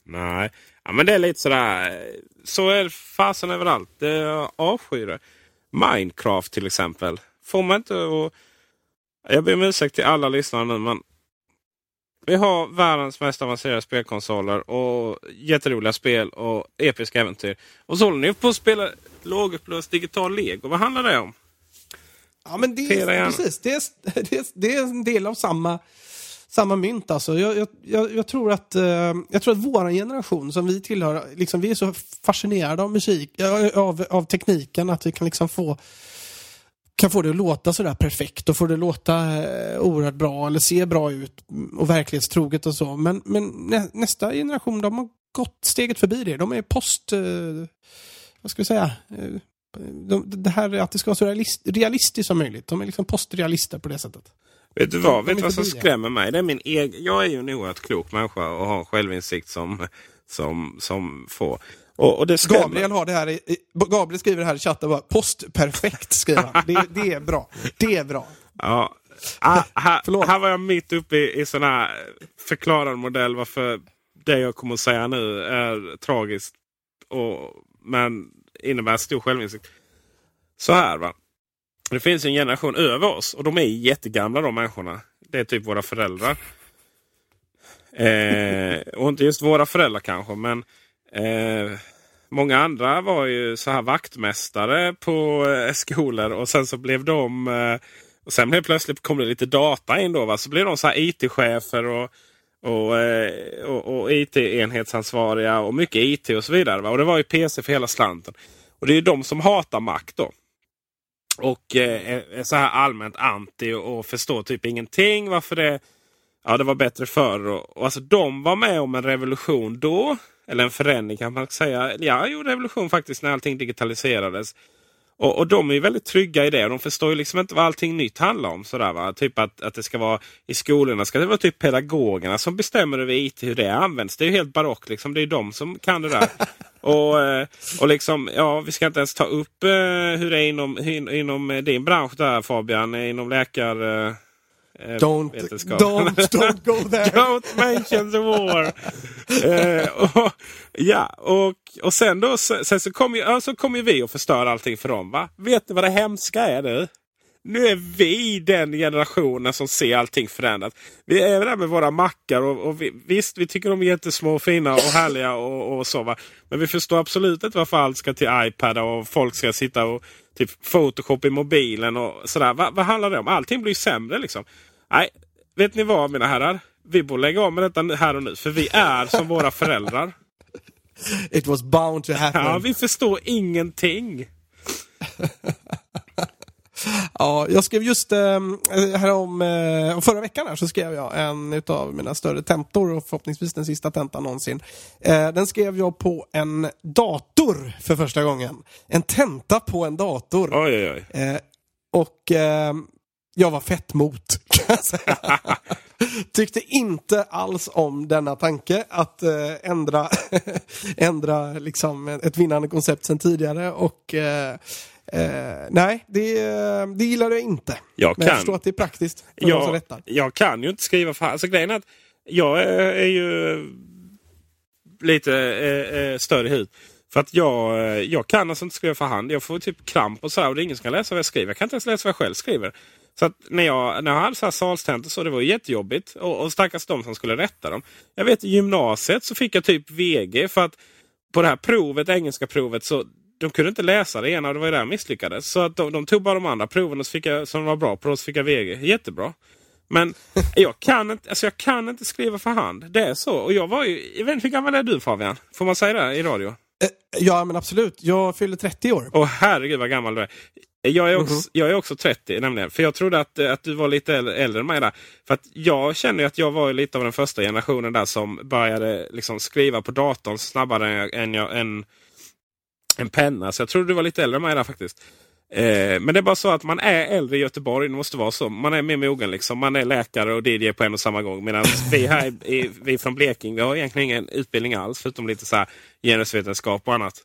Nej, ja, men det är lite sådär. Så är fasen överallt. Det jag avskyr det. Minecraft till exempel. Får man inte att... Jag ber om ursäkt till alla lyssnare nu men. Vi har världens mest avancerade spelkonsoler och jätteroliga spel och episka äventyr. Och så håller ni på att spela lågupplöst digital lego. Vad handlar det om? Ja, men det, är, precis, det, är, det, är, det är en del av samma, samma mynt. Alltså. Jag, jag, jag, tror att, eh, jag tror att vår generation som vi tillhör, liksom, vi är så fascinerade av musik, ja, av, av tekniken, att vi kan liksom få kan få det att låta sådär perfekt och få det att låta eh, oerhört bra eller se bra ut och verklighetstroget och så. Men, men nä, nästa generation, de har gått steget förbi det. De är post... Eh, vad ska vi säga? Eh, de, det här att det ska vara så realist, realistiskt som möjligt. De är liksom postrealister på det sättet. Vet du vad, De- de vet är vad som skrämmer mig? Det är min egen, jag är ju en oerhört klok människa och har självinsikt som, som, som få. Och, och. Gabriel har det här i, Gabriel skriver det här i chatten bara postperfekt skriver han. Det, det är bra. Det är bra. Ja. Ah, här, här var jag mitt uppe i, i sån här förklarad modell varför det jag kommer att säga nu är tragiskt. Och, men innebär stor självinsikt. Så här va. Det finns en generation över oss och de är jättegamla de människorna. Det är typ våra föräldrar. Eh, och inte just våra föräldrar kanske men eh, Många andra var ju så här vaktmästare på eh, skolor och sen så blev de eh, och sen helt plötsligt kom det lite data in då. Va? Så blev de så här IT-chefer och, och, eh, och, och IT-enhetsansvariga och mycket IT och så vidare. Va? Och det var ju PC för hela slanten. Och det är ju de som hatar Mac då. Och eh, är så här allmänt anti och, och förstår typ ingenting varför det, ja, det var bättre förr. Och, och alltså, de var med om en revolution då. Eller en förändring kan man säga. Ja, jo, revolution faktiskt när allting digitaliserades. Och, och de är väldigt trygga i det. De förstår ju liksom inte vad allting nytt handlar om. Sådär, va? Typ att, att det ska vara i skolorna ska det vara typ pedagogerna som bestämmer över IT, hur det används. Det är ju helt barockt. Liksom. Det är de som kan det där. och, eh, och liksom, ja, vi ska inte ens ta upp eh, hur det är inom, inom din bransch där Fabian, inom läkar... Eh, Don't, don't, don't go there! don't mention the war! eh, och, ja, och, och sen då sen så kommer ju, så kom ju vi och förstör allting för dem. Va? Vet ni vad det hemska är nu? Nu är vi den generationen som ser allting förändras. Vi är där med våra mackar och, och vi, visst, vi tycker de är jättesmå, fina och härliga och, och så. Va? Men vi förstår absolut inte varför allt ska till iPad och folk ska sitta och typ Photoshop i mobilen och sådär. Va, vad handlar det om? Allting blir sämre liksom. Nej, vet ni vad mina herrar? Vi borde lägga om med detta här och nu. För vi är som våra föräldrar. It was bound to happen. Ja, vi förstår ingenting. Ja, jag skrev just eh, härom, eh, förra veckan här så skrev jag en av mina större tentor och förhoppningsvis den sista tentan någonsin. Eh, den skrev jag på en dator för första gången. En tenta på en dator. Oj, oj, oj. Och eh, jag var fett mot, kan jag säga. Tyckte inte alls om denna tanke att eh, ändra, ändra liksom ett vinnande koncept sen tidigare och eh, Eh, nej, det, det gillar jag inte. Jag Men jag förstår att det är praktiskt för jag, som rättar. Jag kan ju inte skriva för Alltså grejen är att jag är, är ju lite eh, eh större i. För att jag, eh, jag kan alltså inte skriva för hand. Jag får typ kramp och så här, och det är ingen som kan läsa vad jag skriver. Jag kan inte ens läsa vad jag själv skriver. Så att när jag, när jag hade så här salstentor så det var jättejobbigt. Och, och stackars de som skulle rätta dem. Jag vet i gymnasiet så fick jag typ VG för att på det här provet, engelska provet, så de kunde inte läsa det ena och det var ju där jag misslyckades. Så att de, de tog bara de andra proven och så fick jag, som var bra på. Och så fick jag VG. Jättebra. Men jag kan, inte, alltså jag kan inte skriva för hand. Det är så. Och jag var ju, jag vet inte, hur gammal är du Fabian? Får man säga det i radio? Eh, ja men absolut. Jag fyller 30 år. Åh herregud vad gammal du är. Jag är, också, mm -hmm. jag är också 30 nämligen. För jag trodde att, att du var lite äldre än mig där. För att jag känner att jag var lite av den första generationen där som började liksom skriva på datorn snabbare än, jag, än en penna. Så jag trodde du var lite äldre än mig där faktiskt. Eh, men det är bara så att man är äldre i Göteborg. Det måste vara så. Man är mer mogen. Liksom. Man är läkare och DJ på en och samma gång. Medan vi här i, vi från Blekinge vi har egentligen ingen utbildning alls. Förutom lite så här genusvetenskap och annat.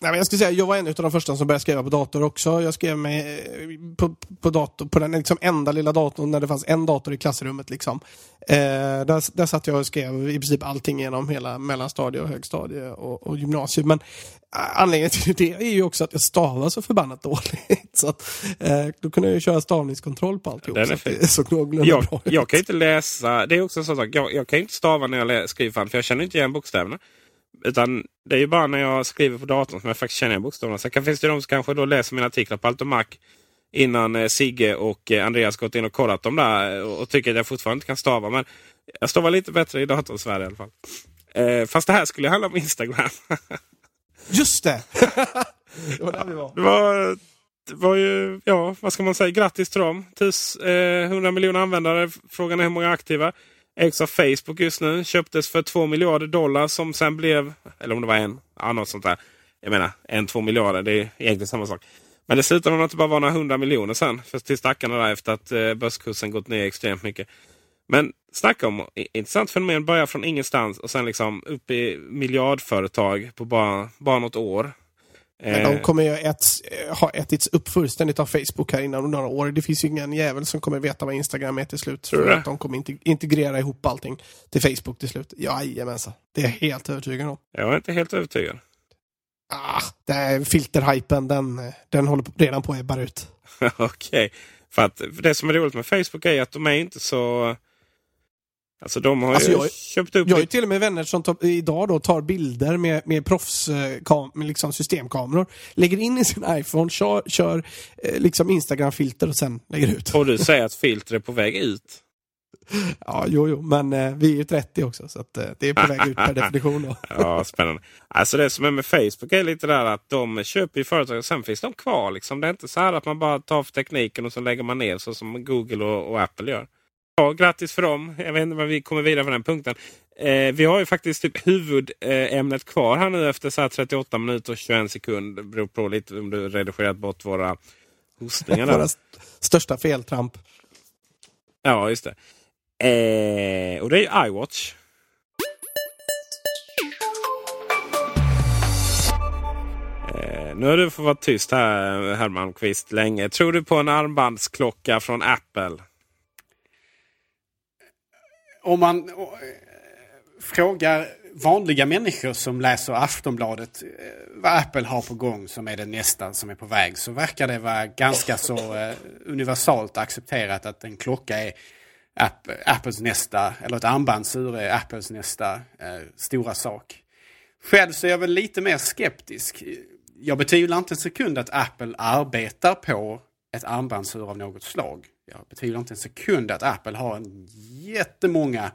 Nej, men jag, skulle säga, jag var en av de första som började skriva på dator också. Jag skrev med, eh, på, på, dator, på den liksom enda lilla datorn när det fanns en dator i klassrummet. Liksom. Eh, där, där satt jag och skrev i princip allting genom hela mellanstadie och högstadie och, och gymnasiet. Men eh, anledningen till det är ju också att jag stavar så förbannat dåligt. Så att, eh, då kunde jag ju köra stavningskontroll på alltihop. Den är så det jag, bra. Jag kan inte läsa, det är också en sån sak, jag, jag kan inte stava när jag skriver för jag känner inte igen bokstäverna. Utan det är ju bara när jag skriver på datorn som jag faktiskt känner igen bokstäverna. Sen finns det de som kanske då läser mina artiklar på Altomac innan eh, Sigge och eh, Andreas gått in och kollat dem där och tycker att jag fortfarande inte kan stava. Men jag stavar lite bättre i datorsverige i alla fall. Eh, fast det här skulle handla om Instagram. Just det! det var där vi var. Det var, det var ju, ja vad ska man säga, grattis till dem. Tus, eh, 100 miljoner användare. Frågan är hur många aktiva ägs av Facebook just nu. Köptes för 2 miljarder dollar som sen blev, eller om det var en, ja, något sånt där. Jag menar, en, två miljarder, det är egentligen samma sak. Men det slutade med att det bara var några hundra miljoner sen. För till stackarna där efter att eh, börskursen gått ner extremt mycket. Men snacka om intressant fenomen. Börja från ingenstans och sen liksom upp i miljardföretag på bara, bara något år. Men de eh. kommer ju ett, ha ätits upp fullständigt av Facebook här inom några år. Det finns ju ingen jävel som kommer veta vad Instagram är till slut. Tror för att de kommer integrera ihop allting till Facebook till slut. Jajamensan. Det är jag helt övertygad om. Jag är inte helt övertygad. Ah, det är filterhypen, den, den håller redan på att ebba ut. Okej. Okay. För att det som är roligt med Facebook är att de är inte så Alltså de har alltså ju jag, köpt upp... Jag har ju till och med vänner som tar, idag då tar bilder med, med proffs med liksom systemkameror. Lägger in i sin iPhone, kör, kör eh, liksom Instagram-filter och sen lägger ut. Och du säger att filter är på väg ut? Ja, jo, jo, men eh, vi är ju 30 också så att, eh, det är på väg ut per definition. Då. ja, spännande. Alltså det som är med Facebook är lite där att de köper ju företag och sen finns de kvar. Liksom. Det är inte så här att man bara tar för tekniken och så lägger man ner så som Google och, och Apple gör. Ja, grattis för dem. Jag vet inte vad vi kommer vidare på den punkten. Eh, vi har ju faktiskt typ huvudämnet kvar här nu efter så här 38 minuter och 21 sekunder. Beror på lite om du redigerat bort våra hostningar. Våra st största feltramp. Ja, just det. Eh, och det är ju iWatch. Eh, nu har du fått vara tyst här Herman Kvist länge. Tror du på en armbandsklocka från Apple? Om man eh, frågar vanliga människor som läser Aftonbladet eh, vad Apple har på gång som är det nästa som är på väg så verkar det vara ganska så eh, universalt accepterat att en klocka är App, Apples nästa, eller ett armbandsur är Apples nästa eh, stora sak. Själv så är jag väl lite mer skeptisk. Jag betvivlar inte en sekund att Apple arbetar på ett armbandsur av något slag. Jag betvivlar inte en sekund att Apple har en jättemånga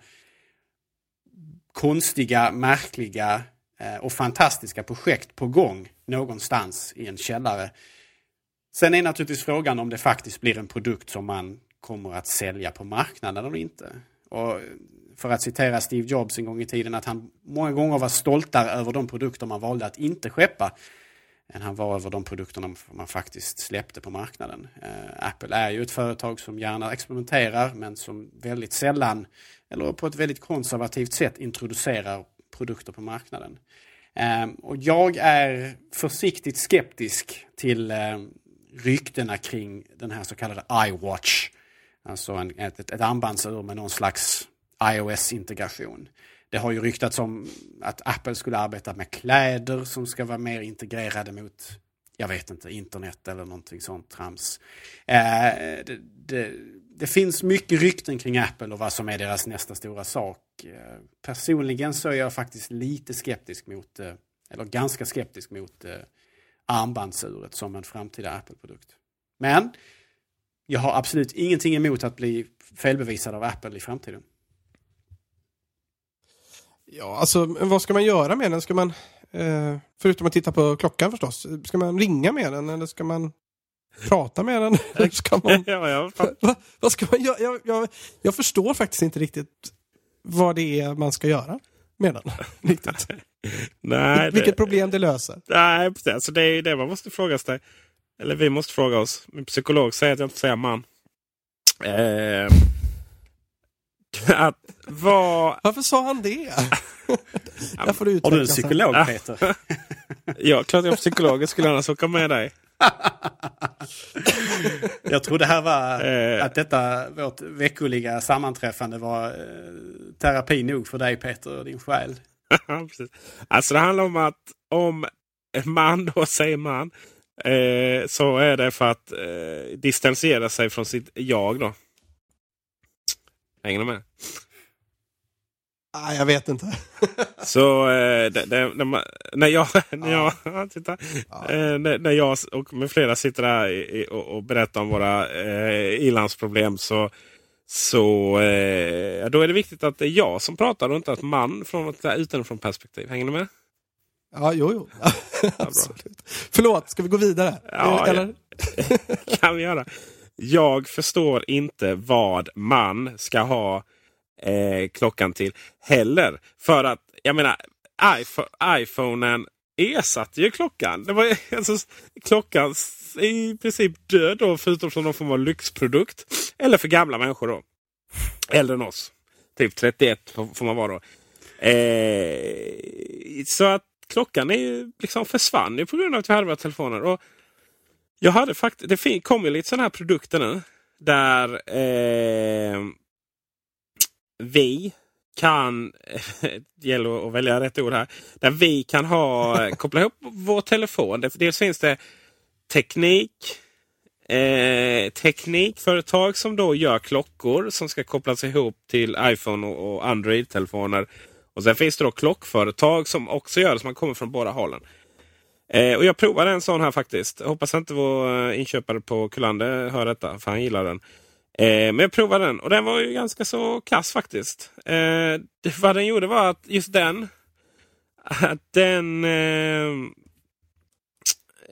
konstiga, märkliga eh, och fantastiska projekt på gång någonstans i en källare. Sen är naturligtvis frågan om det faktiskt blir en produkt som man kommer att sälja på marknaden eller inte. Och för att citera Steve Jobs en gång i tiden att han många gånger var stoltare över de produkter man valde att inte skeppa än han var över de produkterna man faktiskt släppte på marknaden. Eh, Apple är ju ett företag som gärna experimenterar men som väldigt sällan eller på ett väldigt konservativt sätt introducerar produkter på marknaden. Eh, och jag är försiktigt skeptisk till eh, ryktena kring den här så kallade iWatch Alltså en, ett, ett armbandsur med någon slags iOS-integration. Det har ju ryktats om att Apple skulle arbeta med kläder som ska vara mer integrerade mot, jag vet inte, internet eller någonting sånt trams. Eh, det, det, det, finns mycket rykten kring Apple och vad som är deras nästa stora sak. Eh, personligen så är jag faktiskt lite skeptisk mot, eh, eller ganska skeptisk mot eh, armbandsuret som en framtida Apple-produkt. Men jag har absolut ingenting emot att bli felbevisad av Apple i framtiden. Ja, alltså vad ska man göra med den? Ska man, eh, förutom att titta på klockan förstås, ska man ringa med den eller ska man prata med den? ska man, ja, ja, va, vad ska man göra? Jag, jag, jag, förstår faktiskt inte riktigt vad det är man ska göra med den. Riktigt. Nej, Vilket problem det löser. Nej, alltså det är det man måste fråga sig. Eller vi måste fråga oss. Min psykolog säger att jag inte säga man. Eh, att vad... Varför sa han det? Där får du Har du en psykolog Peter? ja, klart jag är psykolog. Jag skulle annars åka med dig. jag trodde här var eh. att detta vårt veckoliga sammanträffande var eh, terapi nog för dig Peter och din själ. Alltså det handlar om att om man då säger man Eh, så är det för att eh, distansera sig från sitt jag. då. Hänger du med? Ah, jag vet inte. så eh, det, det, när, jag, när, jag, ja. titta, eh, när, när jag och med flera sitter där i, och, och, berättar om våra eh, ilandsproblem så, så eh, då är det viktigt att det är jag som pratar och inte att man från ett utifrån perspektiv. Hänger du med? Ja, jo, jo. Absolut. Förlåt, ska vi gå vidare? Ja, Eller? kan vi göra. Jag förstår inte vad man ska ha eh, klockan till heller. För att, jag menar, iPhone, iPhonen ersatte ju klockan. Det var alltså, klockan i princip död då, förutom som någon form av lyxprodukt. Eller för gamla människor då. Äldre än oss. Typ 31 får man vara då. Eh, så att klockan är ju, liksom försvann ju på grund av att vi hade våra telefoner. Och jag hade fakt det kom ju lite sådana här produkter nu. Där eh, vi kan, det gäller att välja rätt ord här. Där vi kan ha, eh, koppla ihop vår telefon. Dels finns det teknik. Eh, teknikföretag som då gör klockor som ska kopplas ihop till iPhone och, och Android-telefoner. Och sen finns det då klockföretag som också gör det, så man kommer från båda hållen. Eh, och jag provade en sån här faktiskt. Jag hoppas inte vår eh, inköpare på Kullander hör detta, för han gillar den. Eh, men jag provade den och den var ju ganska så kass faktiskt. Eh, vad den gjorde var att just den, att den eh,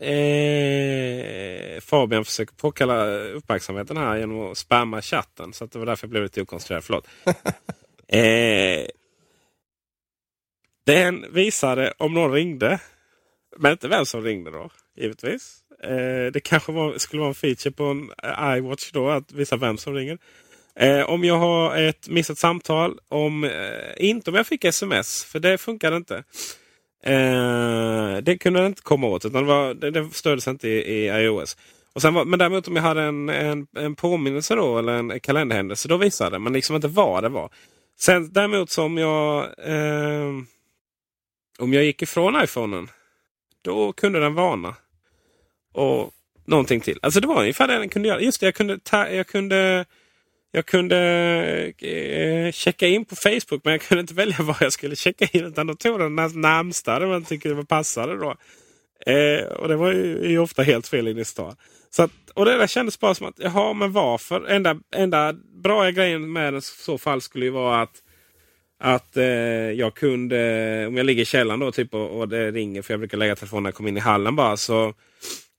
Eh, Fabian försöker påkalla uppmärksamheten här genom att spamma chatten. Så det var därför jag blev lite okoncentrerad. Förlåt. eh, den visade om någon ringde. Men inte vem som ringde då, givetvis. Eh, det kanske var, skulle vara en feature på en eh, iWatch då, att visa vem som ringer. Eh, om jag har ett missat samtal, om, eh, inte om jag fick sms, för det funkade inte. Eh, det kunde den inte komma åt, utan det, var, det, det stöddes inte i, i iOS. Och sen var, men däremot om jag hade en, en, en påminnelse då, eller en kalenderhändelse, då visade det. Men liksom inte vad det var. Sen däremot som jag, eh, om jag gick ifrån iPhonen, då kunde den varna. Och någonting till. Alltså det var ungefär det den kunde göra. Just det, jag kunde, ta, jag kunde jag kunde eh, checka in på Facebook men jag kunde inte välja var jag skulle checka in. Utan då tog den närmsta där man tyckte det passade. Då. Eh, och det var ju, ju, ofta helt fel in i stan. Så att, och det där kändes bara som att, jaha men varför? Enda, enda bra grejen med den i så fall skulle ju vara att att eh, jag kunde, om jag ligger i källaren då typ och, och, det ringer, för jag brukar lägga telefonen när jag kommer in i hallen bara. Så,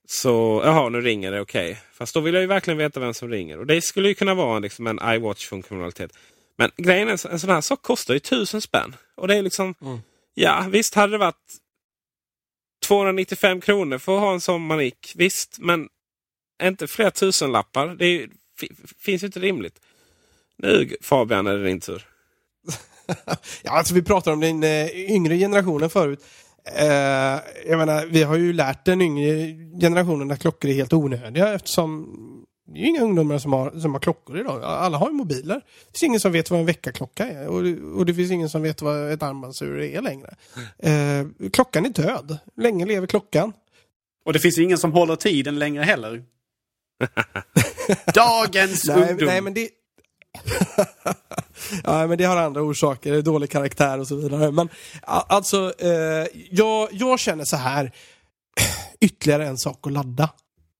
så jaha, nu ringer det, okej. Okay. Fast då vill jag ju verkligen veta vem som ringer. Och det skulle ju kunna vara liksom en iWatch-funktionalitet. Men grejen är, en sån här sak kostar ju tusen spänn. Och det är liksom, mm. ja visst hade det varit 295 kronor för att ha en sån manik. Visst, men inte flera tusenlappar. Det är, finns ju inte rimligt. Nu Fabian är det din tur. ja, alltså vi pratade om den eh, yngre generationen förut. Eh, jag menar, vi har ju lärt den yngre generationen att klockor är helt onödiga eftersom det är ju inga ungdomar som har, som har klockor idag. Alla har ju mobiler. Det finns ingen som vet vad en väckarklocka är och det, och det finns ingen som vet vad ett armbandsur är längre. Eh, klockan är död. Länge lever klockan. Och det finns ingen som håller tiden längre heller. Dagens nej, ungdom. Nej, men det, ja, men det har andra orsaker, dålig karaktär och så vidare. Men alltså, eh, jag, jag känner så här, ytterligare en sak att ladda.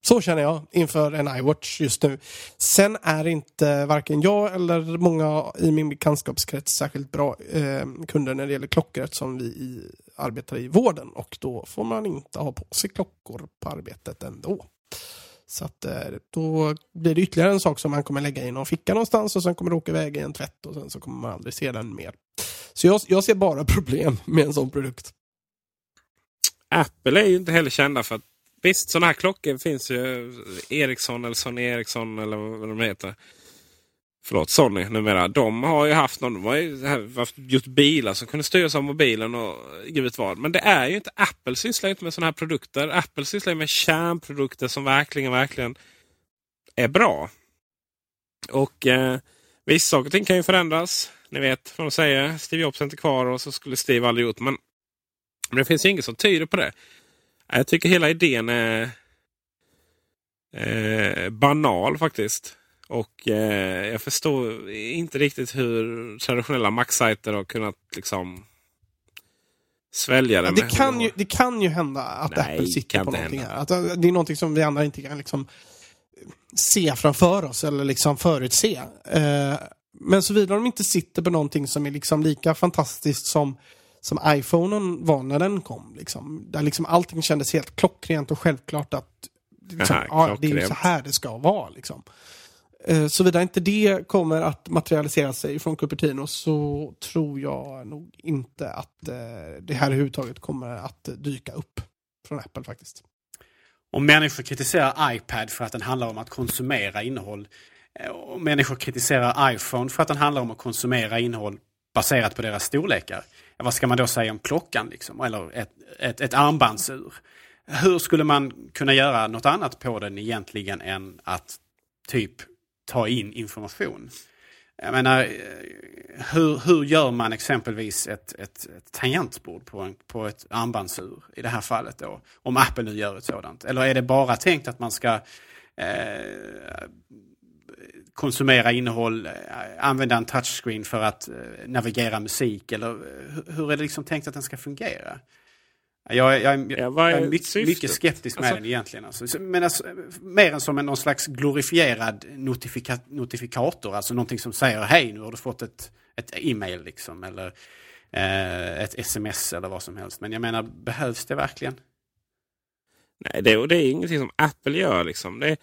Så känner jag inför en iWatch just nu. Sen är inte varken jag eller många i min bekantskapskrets särskilt bra eh, kunder när det gäller klockor eftersom vi i, arbetar i vården och då får man inte ha på sig klockor på arbetet ändå. Så att eh, då blir det ytterligare en sak som man kommer lägga i någon ficka någonstans och sen kommer det åka iväg i en tvätt och sen så kommer man aldrig se den mer. Så jag, jag ser bara problem med en sån produkt. Apple är ju inte heller kända för att Visst, sådana här klockor finns ju. Ericsson eller Sony Ericsson eller vad de heter förlåt, Sony numera. De har ju haft någon, de har ju haft gjort bilar som kunde styras av mobilen och gud vad. Men det är ju inte, Apple sysslar inte med sådana här produkter. Apple sysslar med kärnprodukter som verkligen, verkligen är bra. Och eh, vissa saker och ting kan ju förändras. Ni vet vad de säger. Steve Jobs är inte kvar och så skulle Steve aldrig gjort. Men, men det finns inget som tyder på det. Jag tycker hela idén är eh, banal faktiskt. Och eh, jag förstår inte riktigt hur traditionella Mac-sajter har kunnat liksom svälja det. det, kan ju, det kan ju hända att Nej, Apple sitter på någonting hända. här. Att eh, det är någonting som vi andra inte kan liksom se framför oss eller liksom förutse. Eh, men såvida de inte sitter på någonting som är liksom lika fantastiskt som, som iPhonen var när den kom. Liksom. Där liksom allting kändes helt klockrent och självklart att liksom, Aha, ja, det är ju så här det ska vara. Liksom. Eh, såvida inte det kommer att materialisera sig från Cupertino så tror jag nog inte att eh, det här överhuvudtaget kommer att dyka upp från Apple faktiskt. Om människor kritiserar iPad för att den handlar om att konsumera innehåll eh, och människor kritiserar iPhone för att den handlar om att konsumera innehåll baserat på deras storlekar. Vad ska man då säga om klockan liksom? Eller ett, ett, ett armbandsur? Hur skulle man kunna göra något annat på den egentligen än att typ ta in information. Jag menar, eh, hur, hur gör man exempelvis ett, ett, ett tangentbord på, en, på ett armbandsur i det här fallet då? Om Apple nu gör ett sådant. Eller är det bara tänkt att man ska eh, konsumera innehåll, eh, använda en touchscreen för att eh, navigera musik? Eller hur är det liksom tänkt att den ska fungera? Jag, jag, jag, Ja, jag är mycket, mycket skeptisk med Alltså- den egentligen. Alltså. Så- Men alltså, mer än som en någon slags glorifierad notifika, notifikator. Alltså någonting som säger hej nu har du fått ett, ett e-mail liksom. Eller eh, ett sms eller vad som helst. Men jag menar, behövs det verkligen? Nej, det, och det är ingenting som Apple gör. Liksom. Det,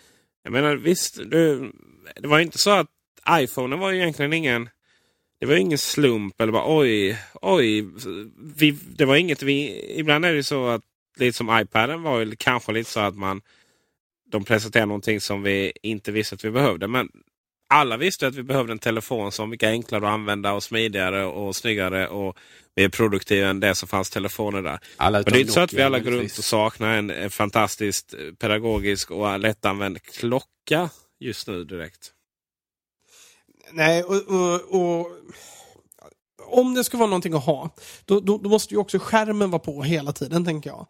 jag menar visst, det, det var ju inte så att iPhone var ju egentligen ingen... Det var ingen slump eller bara oj, oj. Vi, det var inget vi... Ibland är det så att lite som iPaden var ju kanske lite så att man... De presenterade någonting som vi inte visste att vi behövde. Men alla visste att vi behövde en telefon som var mycket enklare att använda och smidigare och snyggare och mer produktiv än det som fanns telefoner där. Alla Men det är inte så att vi alla går runt och saknar en, en fantastiskt eh, pedagogisk och lättanvänd klocka just nu direkt. Nej, och, och, och om det ska vara någonting att ha, då, då, då måste ju också skärmen vara på hela tiden, tänker jag.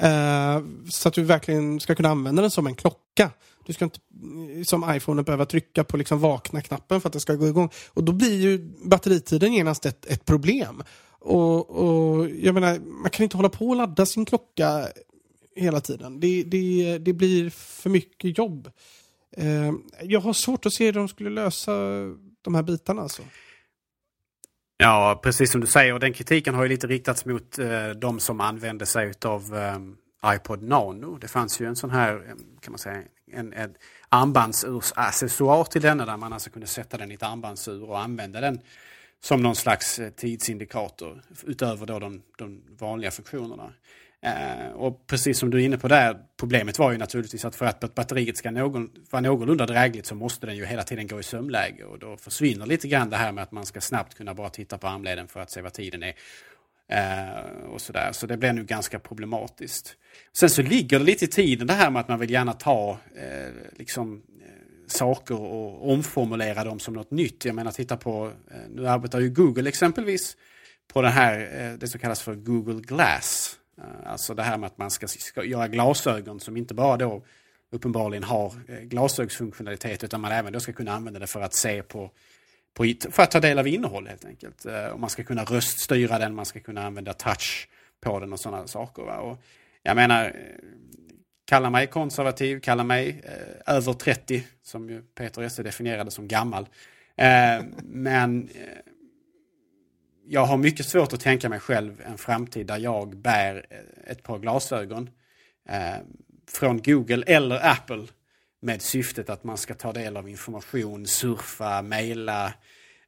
Eh, så att du verkligen ska kunna använda den som en klocka. Du ska inte eh, som iPhone behöva trycka på liksom vakna-knappen för att det ska gå igång. Och då blir ju batteritiden genast ett, ett problem. Och, och jag menar, man kan inte hålla på och ladda sin klocka hela tiden. Det, det, det blir för mycket jobb. Eh, jag har svårt att se hur de skulle lösa de här bitarna. Alltså. Ja, precis som du säger. Och den kritiken har ju lite riktats mot eh, de som använde sig av eh, iPod Nano. Det fanns ju en sån här, eh, kan man säga, en, en armbandsursaccessoar till denna där man alltså kunde sätta den i ett armbandsur och använda den som någon slags eh, tidsindikator utöver då de, de vanliga funktionerna. Eh, och precis som du är inne på där, problemet var ju naturligtvis att för att batteriet ska någon, vara någorlunda drägligt så måste den ju hela tiden gå i sömläge och då försvinner lite grann det här med att man ska snabbt kunna bara titta på armleden för att se vad tiden är. Eh, och sådär. Så det blir nu ganska problematiskt. Sen så ligger det lite i tiden det här med att man vill gärna ta eh, liksom, eh, saker och omformulera dem som något nytt. Jag menar titta på, eh, nu arbetar ju Google exempelvis på det här, eh, det som kallas för Google Glass. Eh, alltså det här med att man ska, ska göra glasögon som inte bara då uppenbarligen har eh, glasögsfunktionalitet utan man även då ska kunna använda det för att se på, på för att ta del av innehåll helt enkelt. Eh, och man ska kunna röststyra den, man ska kunna använda touch på den och sådana saker. Va? Och jag menar, kalla mig konservativ, kalla mig eh, över 30 som ju Peter Esse definierade som gammal. Eh, men eh, jag har mycket svårt att tänka mig själv en framtid där jag bär eh, ett par glasögon eh, från Google eller Apple med syftet att man ska ta del av information, surfa, mejla,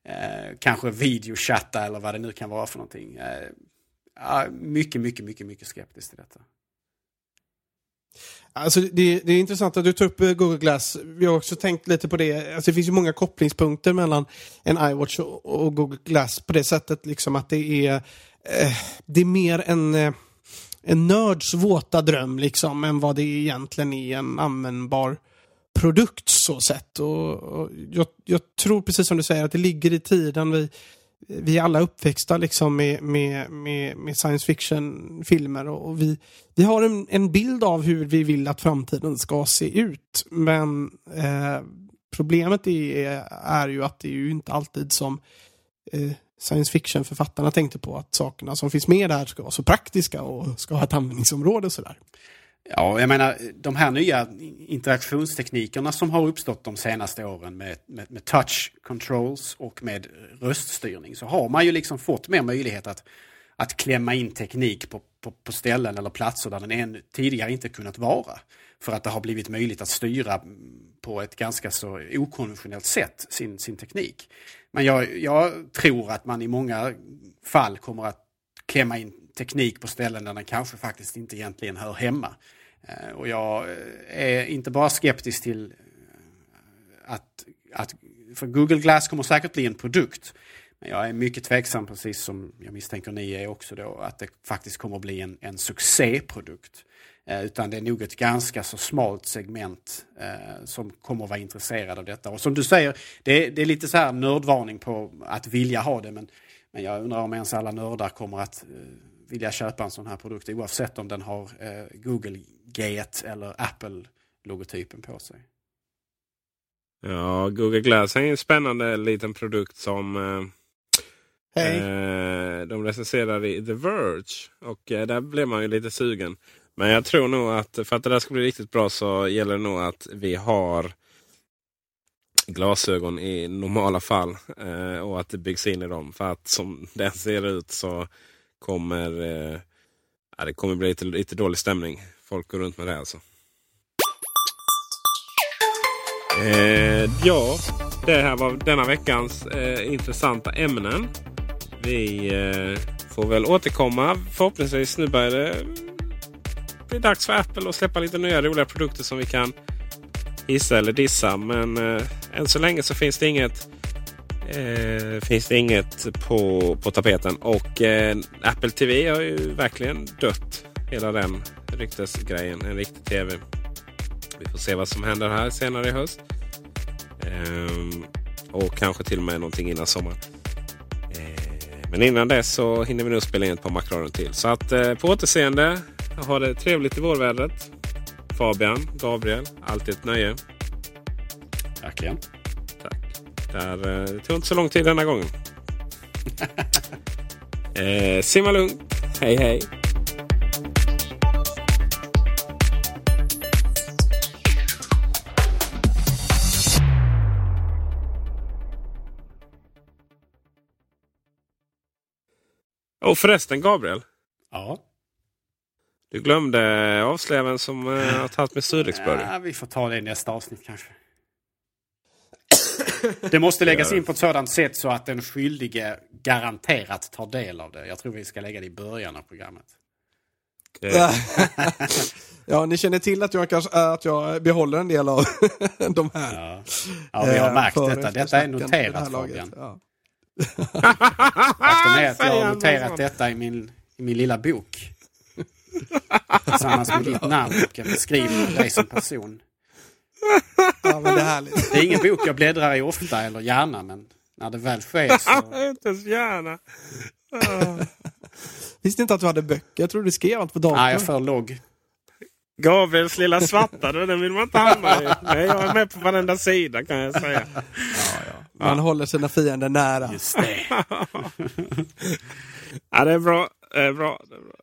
eh, kanske videochatta eller vad det nu kan vara för någonting. Eh, mycket, mycket, mycket, mycket skeptisk till detta. Alltså det, det är intressant att du tar upp eh, Google Glass. Vi har också tänkt lite på det. Alltså det finns ju många kopplingspunkter mellan en iWatch och, och Google Glass på det sättet liksom att det är eh, det är mer en, eh, en nörds våta dröm liksom än vad det egentligen är en användbar produkt så sett. Och, och jag, jag tror precis som du säger att det ligger i tiden. Vi, vi är alla uppväxta liksom med, med, med, med science fiction-filmer och och vi, vi har en, en bild av hur vi vill att framtiden ska se ut. Men eh, problemet är, är ju att det är ju inte alltid som eh, science fiction-författarna tänkte på att sakerna som finns med där ska vara så praktiska och ska ha ett användningsområde och sådär. Ja, jag menar de här nya interaktionsteknikerna som har uppstått de senaste åren med, med, med touch controls och med röststyrning så har man ju liksom fått mer möjlighet att, att klämma in teknik på, på, på ställen eller platser där den än tidigare inte kunnat vara. För att det har blivit möjligt att styra på ett ganska så okonventionellt sätt sin, sin teknik. Men jag, jag tror att man i många fall kommer att klämma in teknik på ställen där den kanske faktiskt inte egentligen hör hemma. Eh, och jag eh, är inte bara skeptisk till eh, att, att för Google Glass kommer säkert bli en produkt. Men jag är mycket tveksam, precis som jag misstänker ni är också då, att det faktiskt kommer bli en, en succéprodukt. Eh, utan det är nog ett ganska så smalt segment eh, som kommer vara intresserad av detta. Och som du säger, det är, det är lite så här nördvarning på att vilja ha det. Men, men jag undrar om ens alla nördar kommer att eh, vilja köpa en sån här produkt oavsett om den har eh, Google Gate eller Apple-logotypen på sig. Ja, Google Glass är en spännande liten produkt som... Eh, Hej. eh, de recenserar i The Verge. Och eh, där blev man ju lite sugen. Men jag tror nog att för att det där ska bli riktigt bra så gäller det nog att vi har glasögon i normala fall. Eh, och att det byggs in i dem. För att som den ser ut så kommer eh, ja, det kommer bli lite, lite dålig stämning. Folk går runt med det alltså. Eh, ja, det här var denna veckans eh, intressanta ämnen. Vi eh, får väl återkomma. Förhoppningsvis nu börjar det bli dags för Apple att släppa lite nya roliga produkter som vi kan hissa eller dissa. Men eh, än så länge så finns det inget eh, finns det inget på, på tapeten. Och eh, Apple TV har ju verkligen dött. Hela den ryktesgrejen. En riktig TV. Vi får se vad som händer här senare i höst. Ehm, och kanske till och med någonting innan sommaren. Ehm, men innan dess så hinner vi nog spela in ett par Macradion till. Så att eh, på återseende. Ha det trevligt i vårvädret. Fabian, Gabriel, alltid ett nöje. Verkligen. Där, eh, det tog inte så lång tid denna gången. eh, simma lugnt. Hej hej. Och förresten Gabriel. Ja. Du glömde avslöja vem som eh, har tagit med surdegsburgare. ja. Vi får ta det i nästa avsnitt kanske. Det måste läggas in på ett sådant sätt så att den skyldige garanterat tar del av det. Jag tror vi ska lägga det i början av programmet. Ja, ni känner till att jag, kanske, att jag behåller en del av de här. Ja, ja vi har eh, märkt för detta. Detta är noterat. Fabian. Ja. Faktum är att jag har noterat detta i min, i min lilla bok. Tillsammans med ditt namn och en beskrivning av dig som person. Ja, men det är härligt. Det är ingen bok jag bläddrar i ofta eller gärna men när det väl sker så... Inte så gärna. Visste inte att du hade böcker. Jag trodde du skrev allt på datorn. Nej, jag är för låg. Gabriels lilla svarta, den vill man inte hamna i. Nej, jag är med på varenda sida kan jag säga. Man håller sina fiender nära. Just det. Ja, det är bra. Det är bra. Det är bra.